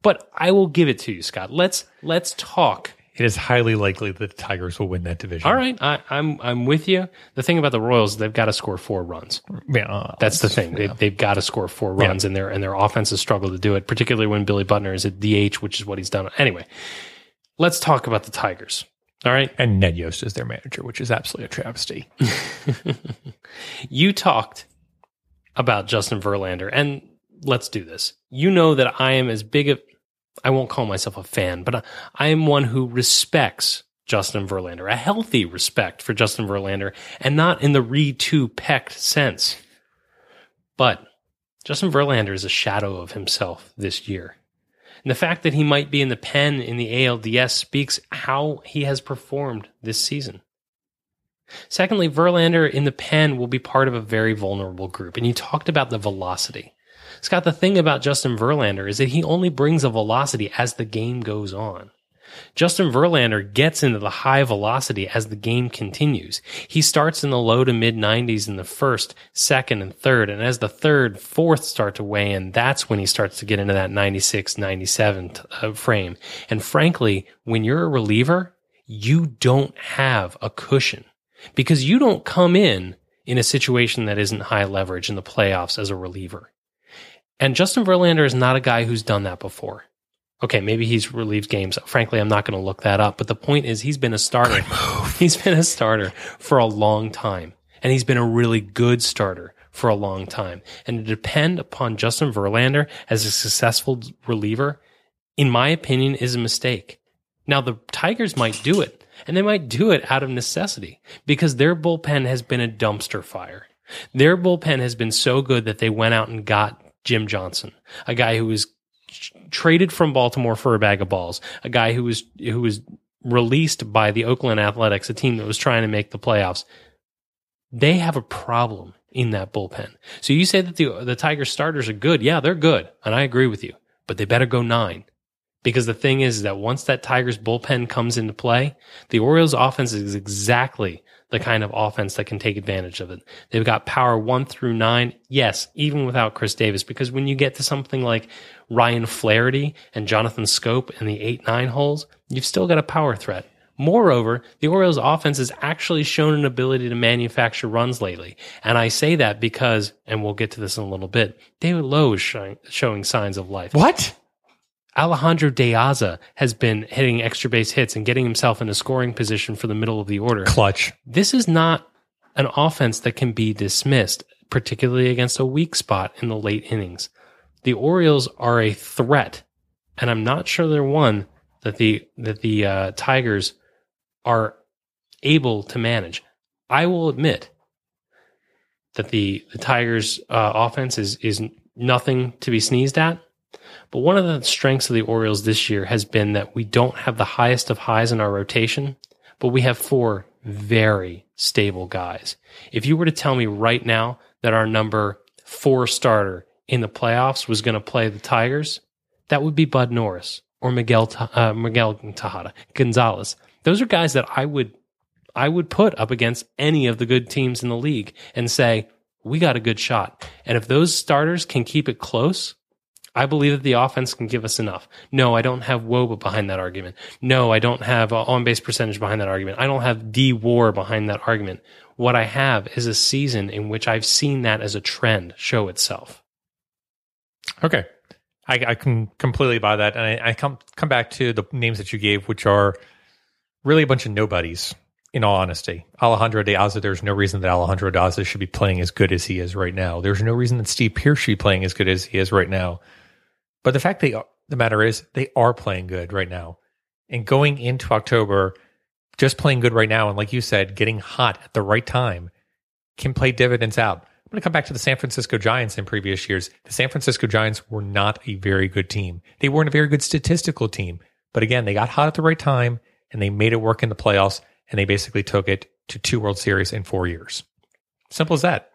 But I will give it to you, Scott. Let's let's talk it is highly likely that the Tigers will win that division. All right, I, I'm I'm with you. The thing about the Royals, they've got to score four runs. Yeah, That's the thing. They, they've got to score four runs, and their and their offense has struggled to do it, particularly when Billy Butler is at DH, which is what he's done. Anyway, let's talk about the Tigers. All right, and Ned Yost is their manager, which is absolutely a travesty. you talked about Justin Verlander, and let's do this. You know that I am as big of I won't call myself a fan, but I, am one who respects Justin Verlander, a healthy respect for Justin Verlander, and not in the re two pecked sense. But Justin Verlander is a shadow of himself this year. And the fact that he might be in the pen in the ALDS speaks how he has performed this season. Secondly, Verlander in the pen will be part of a very vulnerable group. And you talked about the velocity. Scott, the thing about Justin Verlander is that he only brings a velocity as the game goes on. Justin Verlander gets into the high velocity as the game continues. He starts in the low to mid 90s in the first, second, and third. And as the third, fourth start to weigh in, that's when he starts to get into that 96, 97 uh, frame. And frankly, when you're a reliever, you don't have a cushion because you don't come in in a situation that isn't high leverage in the playoffs as a reliever. And Justin Verlander is not a guy who's done that before. Okay, maybe he's relieved games. Frankly, I'm not going to look that up. But the point is, he's been a starter. He's been a starter for a long time. And he's been a really good starter for a long time. And to depend upon Justin Verlander as a successful reliever, in my opinion, is a mistake. Now, the Tigers might do it, and they might do it out of necessity because their bullpen has been a dumpster fire. Their bullpen has been so good that they went out and got Jim Johnson, a guy who was traded from Baltimore for a bag of balls, a guy who was who was released by the Oakland Athletics, a team that was trying to make the playoffs. They have a problem in that bullpen. So you say that the the Tigers starters are good. Yeah, they're good, and I agree with you. But they better go nine. Because the thing is that once that Tigers bullpen comes into play, the Orioles offense is exactly the kind of offense that can take advantage of it. They've got power one through nine. Yes, even without Chris Davis, because when you get to something like Ryan Flaherty and Jonathan Schoop in the eight, nine holes, you've still got a power threat. Moreover, the Orioles offense has actually shown an ability to manufacture runs lately. And I say that because, and we'll get to this in a little bit, David Lough is showing, showing signs of life. What? Alejandro De Aza has been hitting extra base hits and getting himself in a scoring position for the middle of the order. Clutch. This is not an offense that can be dismissed, particularly against a weak spot in the late innings. The Orioles are a threat, and I'm not sure they're one that the that the uh, Tigers are able to manage. I will admit that the the Tigers' uh, offense is is nothing to be sneezed at. But one of the strengths of the Orioles this year has been that we don't have the highest of highs in our rotation, but we have four very stable guys. If you were to tell me right now that our number four starter in the playoffs was going to play the Tigers, that would be Bud Norris or Miguel uh, Miguel Tejada Gonzalez. Those are guys that I would I would put up against any of the good teams in the league and say we got a good shot. And if those starters can keep it close, I believe that the offense can give us enough. No, I don't have Woba behind that argument. No, I don't have on base percentage behind that argument. I don't have D War behind that argument. What I have is a season in which I've seen that as a trend show itself. Okay. I, I can completely buy that. And I, I come come back to the names that you gave, which are really a bunch of nobodies, in all honesty. Alejandro de Aza, there's no reason that Alejandro de Aza should be playing as good as he is right now. There's no reason that Steve Pearce should be playing as good as he is right now. But the fact they are, the matter is they are playing good right now. And going into October, just playing good right now, and like you said, getting hot at the right time can play dividends out. I'm going to come back to the San Francisco Giants in previous years. The San Francisco Giants were not a very good team. They weren't a very good statistical team. But again, they got hot at the right time and they made it work in the playoffs and they basically took it to two World Series in four years. Simple as that.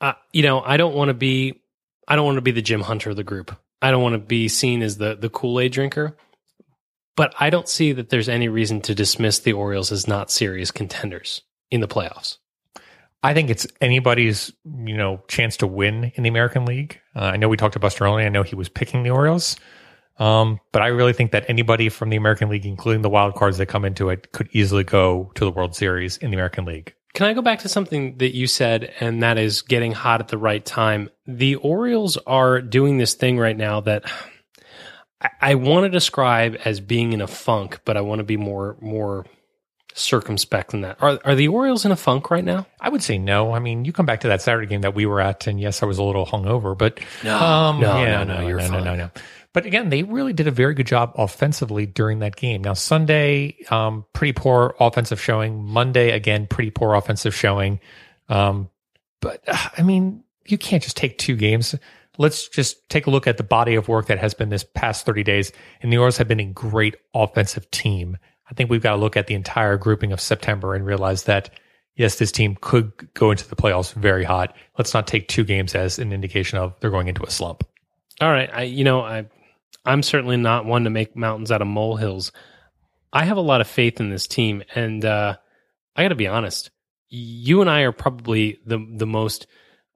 Uh, you know, I don't want to be I don't want to be the Jim Hunter of the group. I don't want to be seen as the the Kool-Aid drinker. But I don't see that there's any reason to dismiss the Orioles as not serious contenders in the playoffs. I think it's anybody's, you know, chance to win in the American League. Uh, I know we talked to Buster earlier. I know he was picking the Orioles. Um, but I really think that anybody from the American League, including the wild cards that come into it, could easily go to the World Series in the American League. Can I go back to something that you said, and that is getting hot at the right time? The Orioles are doing this thing right now that I, I want to describe as being in a funk, but I want to be more more circumspect than that. Are are the Orioles in a funk right now? I would say no. I mean, you come back to that Saturday game that we were at, and yes, I was a little hungover, but No, um, no, yeah, no, no, you're no, fine. no, no. But again, they really did a very good job offensively during that game. Now Sunday, um, pretty poor offensive showing. Monday, again, pretty poor offensive showing. Um, but uh, I mean, you can't just take two games. Let's just take a look at the body of work that has been this past 30 days. And the Orioles have been a great offensive team. I think we've got to look at the entire grouping of September and realize that, yes, this team could go into the playoffs very hot. Let's not take two games as an indication of they're going into a slump. All right, I you know I I'm certainly not one to make mountains out of molehills. I have a lot of faith in this team, and uh, I got to be honest. You and I are probably the the most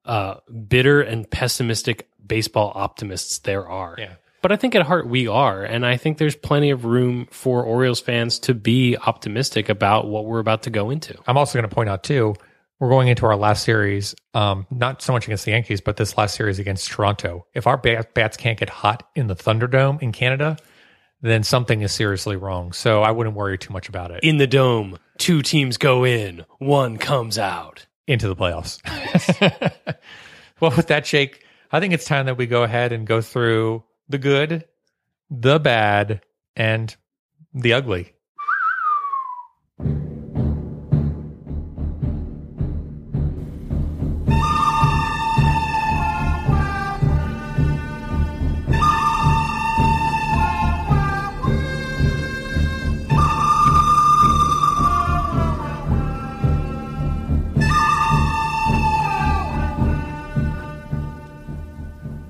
uh, bitter and pessimistic baseball optimists there are. Yeah. But I think at heart we are, and I think there's plenty of room for Orioles fans to be optimistic about what we're about to go into. I'm also going to point out too, we're going into our last series, um, not so much against the Yankees, but this last series against Toronto. If our bat, bats can't get hot in the Thunderdome in Canada, then something is seriously wrong. So I wouldn't worry too much about it. In the dome, two teams go in, one comes out. into the playoffs. well, with that, Jake, I think it's time that we go ahead and go through the good, the bad, and the ugly.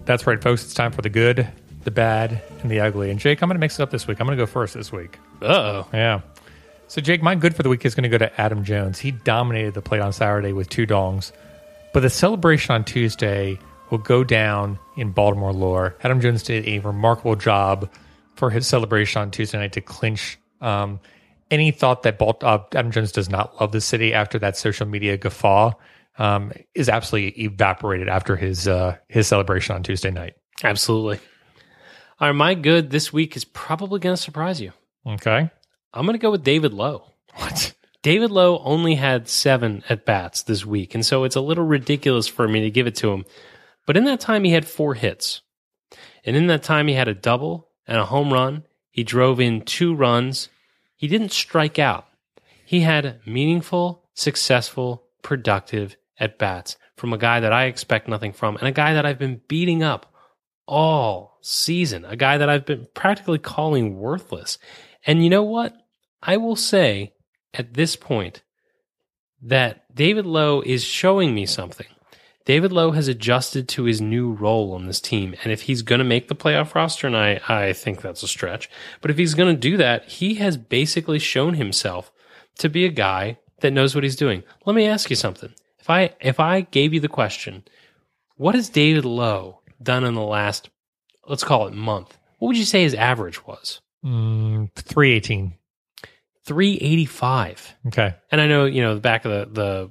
That's right, folks. It's time for the good, the bad, and the ugly. And Jake, I'm going to mix it up this week. I'm going to go first this week. Oh. Yeah. So, Jake, my good for the week is going to go to Adam Jones. He dominated the plate on Saturday with two dongs, but the celebration on Tuesday will go down in Baltimore lore. Adam Jones did a remarkable job for his celebration on Tuesday night to clinch um, any thought that Balt- uh, Adam Jones does not love the city after that social media guffaw um, is absolutely evaporated after his uh, his celebration on Tuesday night. Absolutely. All right, my good this week is probably going to surprise you. Okay. I'm going to go with David Lough. What? David Lough only had seven at bats this week, and so it's a little ridiculous for me to give it to him. But in that time, he had four hits. And in that time, he had a double and a home run. He drove in two runs. He didn't strike out. He had meaningful, successful, productive at bats from a guy that I expect nothing from and a guy that I've been beating up all season, a guy that I've been practically calling worthless. And you know what? I will say at this point that David Lough is showing me something. David Lough has adjusted to his new role on this team. And if he's going to make the playoff roster, and I, I think that's a stretch, but if he's going to do that, he has basically shown himself to be a guy that knows what he's doing. Let me ask you something. If I, if I gave you the question, what has David Lough done in the last, let's call it month? What would you say his average was? Mm, 318. 385. Okay. And I know, you know, the back of the,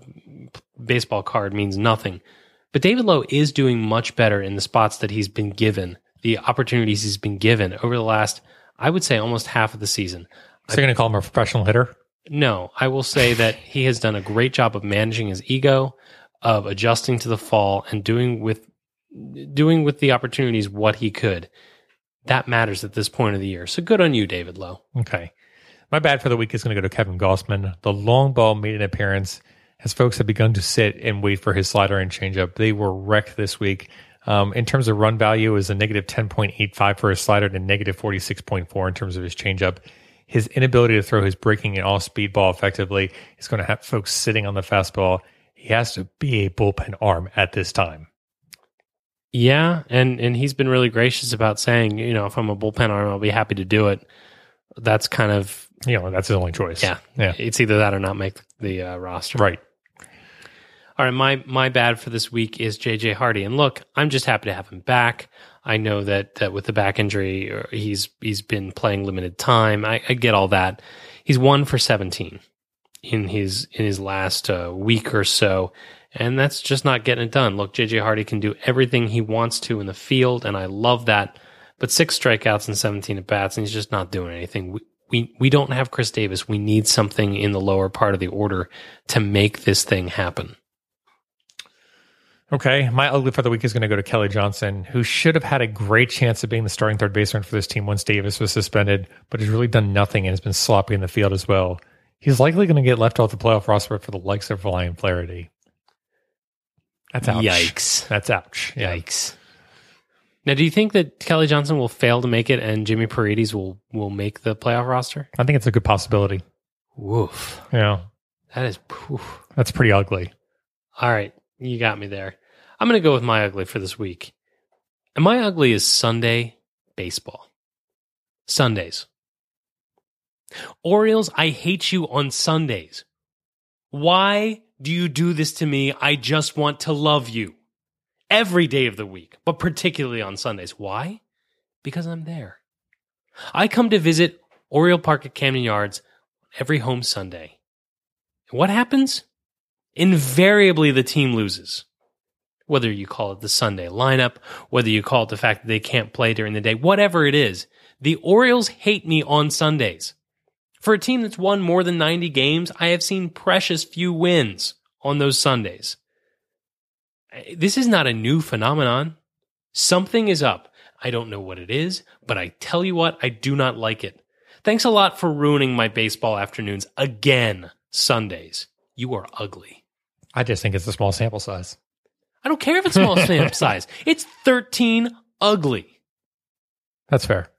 the baseball card means nothing, but David Lough is doing much better in the spots that he's been given, the opportunities he's been given over the last, I would say, almost half of the season. So you're going to call him a professional hitter? No, I will say that he has done a great job of managing his ego, of adjusting to the fall, and doing with doing with the opportunities what he could. That matters at this point of the year. So good on you, David Lough. Okay. My bad for the week is going to go to Kevin Gausman. The long ball made an appearance as folks have begun to sit and wait for his slider and changeup. They were wrecked this week. Um, in terms of run value, is a negative 10.85 for his slider and negative 46.4 in terms of his changeup. His inability to throw his breaking and all speed ball effectively is going to have folks sitting on the fastball. He has to be a bullpen arm at this time. Yeah, and and he's been really gracious about saying, you know, if I'm a bullpen arm, I'll be happy to do it. That's kind of You know, that's his only choice. yeah, Yeah. It's either that or not make the uh, roster. Right. All right, my my bad for this week is JJ Hardy, and look, I'm just happy to have him back. I know that that with the back injury, uh, he's he's been playing limited time. I, I get all that. He's one for 17 in his in his last uh, week or so, and that's just not getting it done. Look, JJ Hardy can do everything he wants to in the field, and I love that. But six strikeouts and 17 at bats, and he's just not doing anything. We, we we don't have Chris Davis. We need something in the lower part of the order to make this thing happen. Okay, my ugly for the week is going to go to Kelly Johnson, who should have had a great chance of being the starting third baseman for this team once Davis was suspended, but has really done nothing and has been sloppy in the field as well. He's likely going to get left off the playoff roster for the likes of Ryan Flaherty. That's ouch. Yikes. That's ouch. Yeah. Yikes. Now, do you think that Kelly Johnson will fail to make it and Jimmy Paredes will will make the playoff roster? I think it's a good possibility. Woof. Yeah, That is poof. that's pretty ugly. All right, you got me there. I'm going to go with my ugly for this week. And my ugly is Sunday baseball. Sundays. Orioles, I hate you on Sundays. Why do you do this to me? I just want to love you every day of the week, but particularly on Sundays. Why? Because I'm there. I come to visit Oriole Park at Camden Yards every home Sunday. What happens? Invariably, the team loses. Whether you call it the Sunday lineup, whether you call it the fact that they can't play during the day, whatever it is, the Orioles hate me on Sundays. For a team that's won more than 90 games, I have seen precious few wins on those Sundays. This is not a new phenomenon. Something is up. I don't know what it is, but I tell you what, I do not like it. Thanks a lot for ruining my baseball afternoons again, Sundays. You are ugly. I just think it's a small sample size. I don't care if it's a small sample size. It's 13 ugly. That's fair.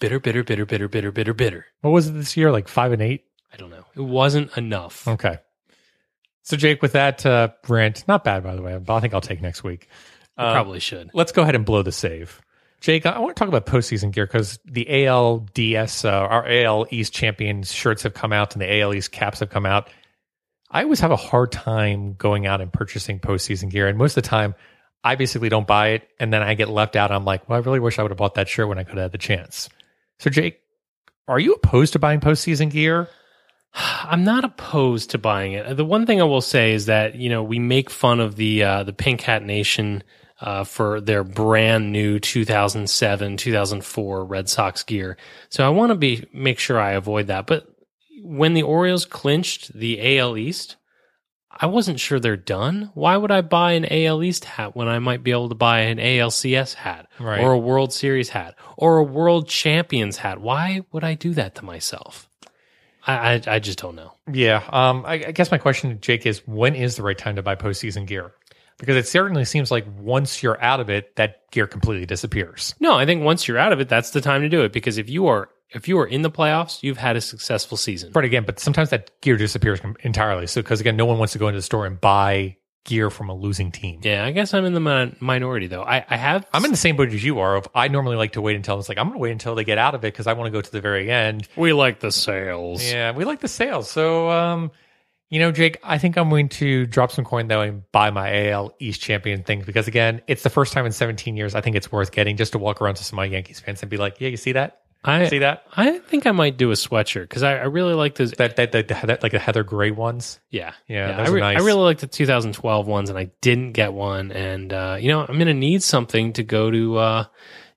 Bitter, bitter, bitter, bitter, bitter, bitter, bitter. What was it this year? Like five and eight? I don't know. It wasn't enough. Okay. So, Jake, with that uh, rant, not bad, by the way, but I think I'll take next week. I probably should. Let's go ahead and blow the save. Jake, I want to talk about postseason gear because the ALDS, uh, our AL East champions shirts have come out and the AL East caps have come out. I always have a hard time going out and purchasing postseason gear. And most of the time, I basically don't buy it. And then I get left out. I'm like, well, I really wish I would have bought that shirt when I could have had the chance. So, Jake, are you opposed to buying postseason gear? I'm not opposed to buying it. The one thing I will say is that you know we make fun of the uh, the Pink Hat Nation uh, for their brand new 2007 2004 Red Sox gear. So I want to be make sure I avoid that. But when the Orioles clinched the AL East, I wasn't sure they're done. Why would I buy an AL East hat when I might be able to buy an ALCS hat Right. or a World Series hat or a World Champions hat? Why would I do that to myself? I, I, I just don't know. Yeah. Um, I, I guess my question, Jake, is when is the right time to buy postseason gear? Because it certainly seems like once you're out of it, that gear completely disappears. No, I think once you're out of it, that's the time to do it because if you are if you are in the playoffs, you've had a successful season. But again, but sometimes that gear disappears entirely. So, because again, no one wants to go into the store and buy gear from a losing team. Yeah, I guess I'm in the mi- minority though. I, I have. I'm in the same boat as you are. Of I normally like to wait until it's like I'm going to wait until they get out of it because I want to go to the very end. we like the sales. Yeah, we like the sales. So, um, you know, Jake, I think I'm going to drop some coin though and buy my AL East champion thing because again, it's the first time in 17 years. I think it's worth getting just to walk around to some of my Yankees fans and be like, "Yeah, you see that? I See that? I think I might do a sweatshirt because I, I really like those. That that, that, that like the Heather Gray ones." Yeah, Yeah, I, those are nice. I really like the 2012 ones, and I didn't get one. And uh, you know, I'm gonna need something to go to uh,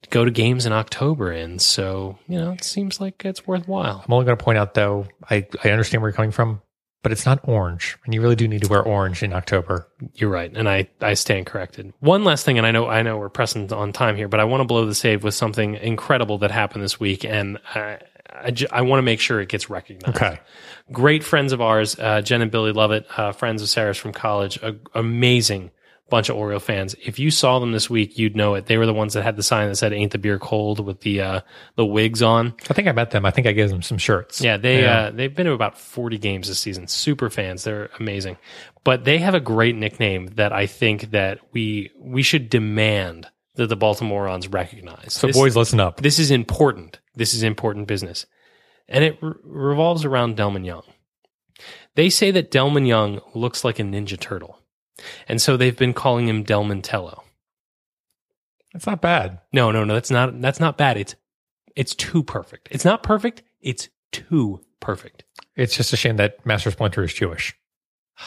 to go to games in October in. So you know, it seems like it's worthwhile. I'm only going to point out though, I I understand where you're coming from, but it's not orange, and you really do need to wear orange in October. You're right, and I I stand corrected. One last thing, and I know I know we're pressing on time here, but I want to blow the save with something incredible that happened this week, and I I, I want to make sure it gets recognized. Okay. great friends of ours, uh, Jen and Billy Lovett, uh, friends of Sarah's from college, amazing bunch of Oriole fans. If you saw them this week, you'd know it. They were the ones that had the sign that said "Ain't the beer cold" with the uh, the wigs on. I think I met them. I think I gave them some shirts. Yeah, they Yeah. Uh, they've been to about forty games this season. Super fans. They're amazing, but they have a great nickname that I think that we we should demand that the Baltimoreans recognize. So This- boys, listen up. this is important. This is important business. And it re- revolves around Delmon Young. They say that Delmon Young looks like a Ninja Turtle. And so they've been calling him Delmantello. That's not bad. No, no, no, that's not that's not bad. It's it's too perfect. It's not perfect, it's too perfect. It's just a shame that Master Splinter is Jewish.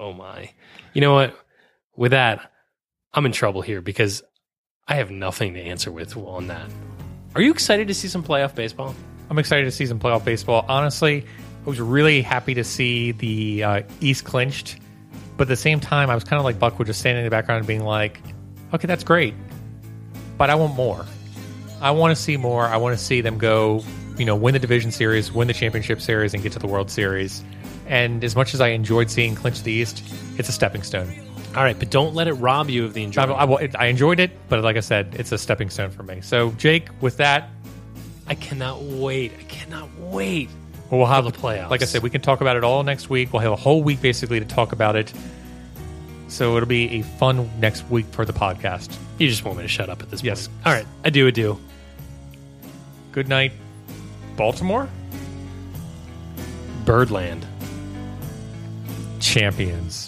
Oh my. You know what? With that, I'm in trouble here because I have nothing to answer with on that. Are you excited to see some playoff baseball? I'm excited to see some playoff baseball. Honestly, I was really happy to see the uh, East clinched, but at the same time, I was kind of like Buck, Buckwood, just standing in the background and being like, "Okay, that's great, but I want more. I want to see more. I want to see them go, you know, win the division series, win the championship series, and get to the World Series." And as much as I enjoyed seeing clinch the East, it's a stepping stone. All right, but don't let it rob you of the I, enjoyment. I, I enjoyed it, but like I said, it's a stepping stone for me. So, Jake, with that, I cannot wait. I cannot wait. Well, we'll have the playoffs. Like I said, we can talk about it all next week. We'll have a whole week basically to talk about it. So it'll be a fun next week for the podcast. You just want me to shut up at this Yes. point. All right, I do, I do. Good night, Baltimore Birdland. champions.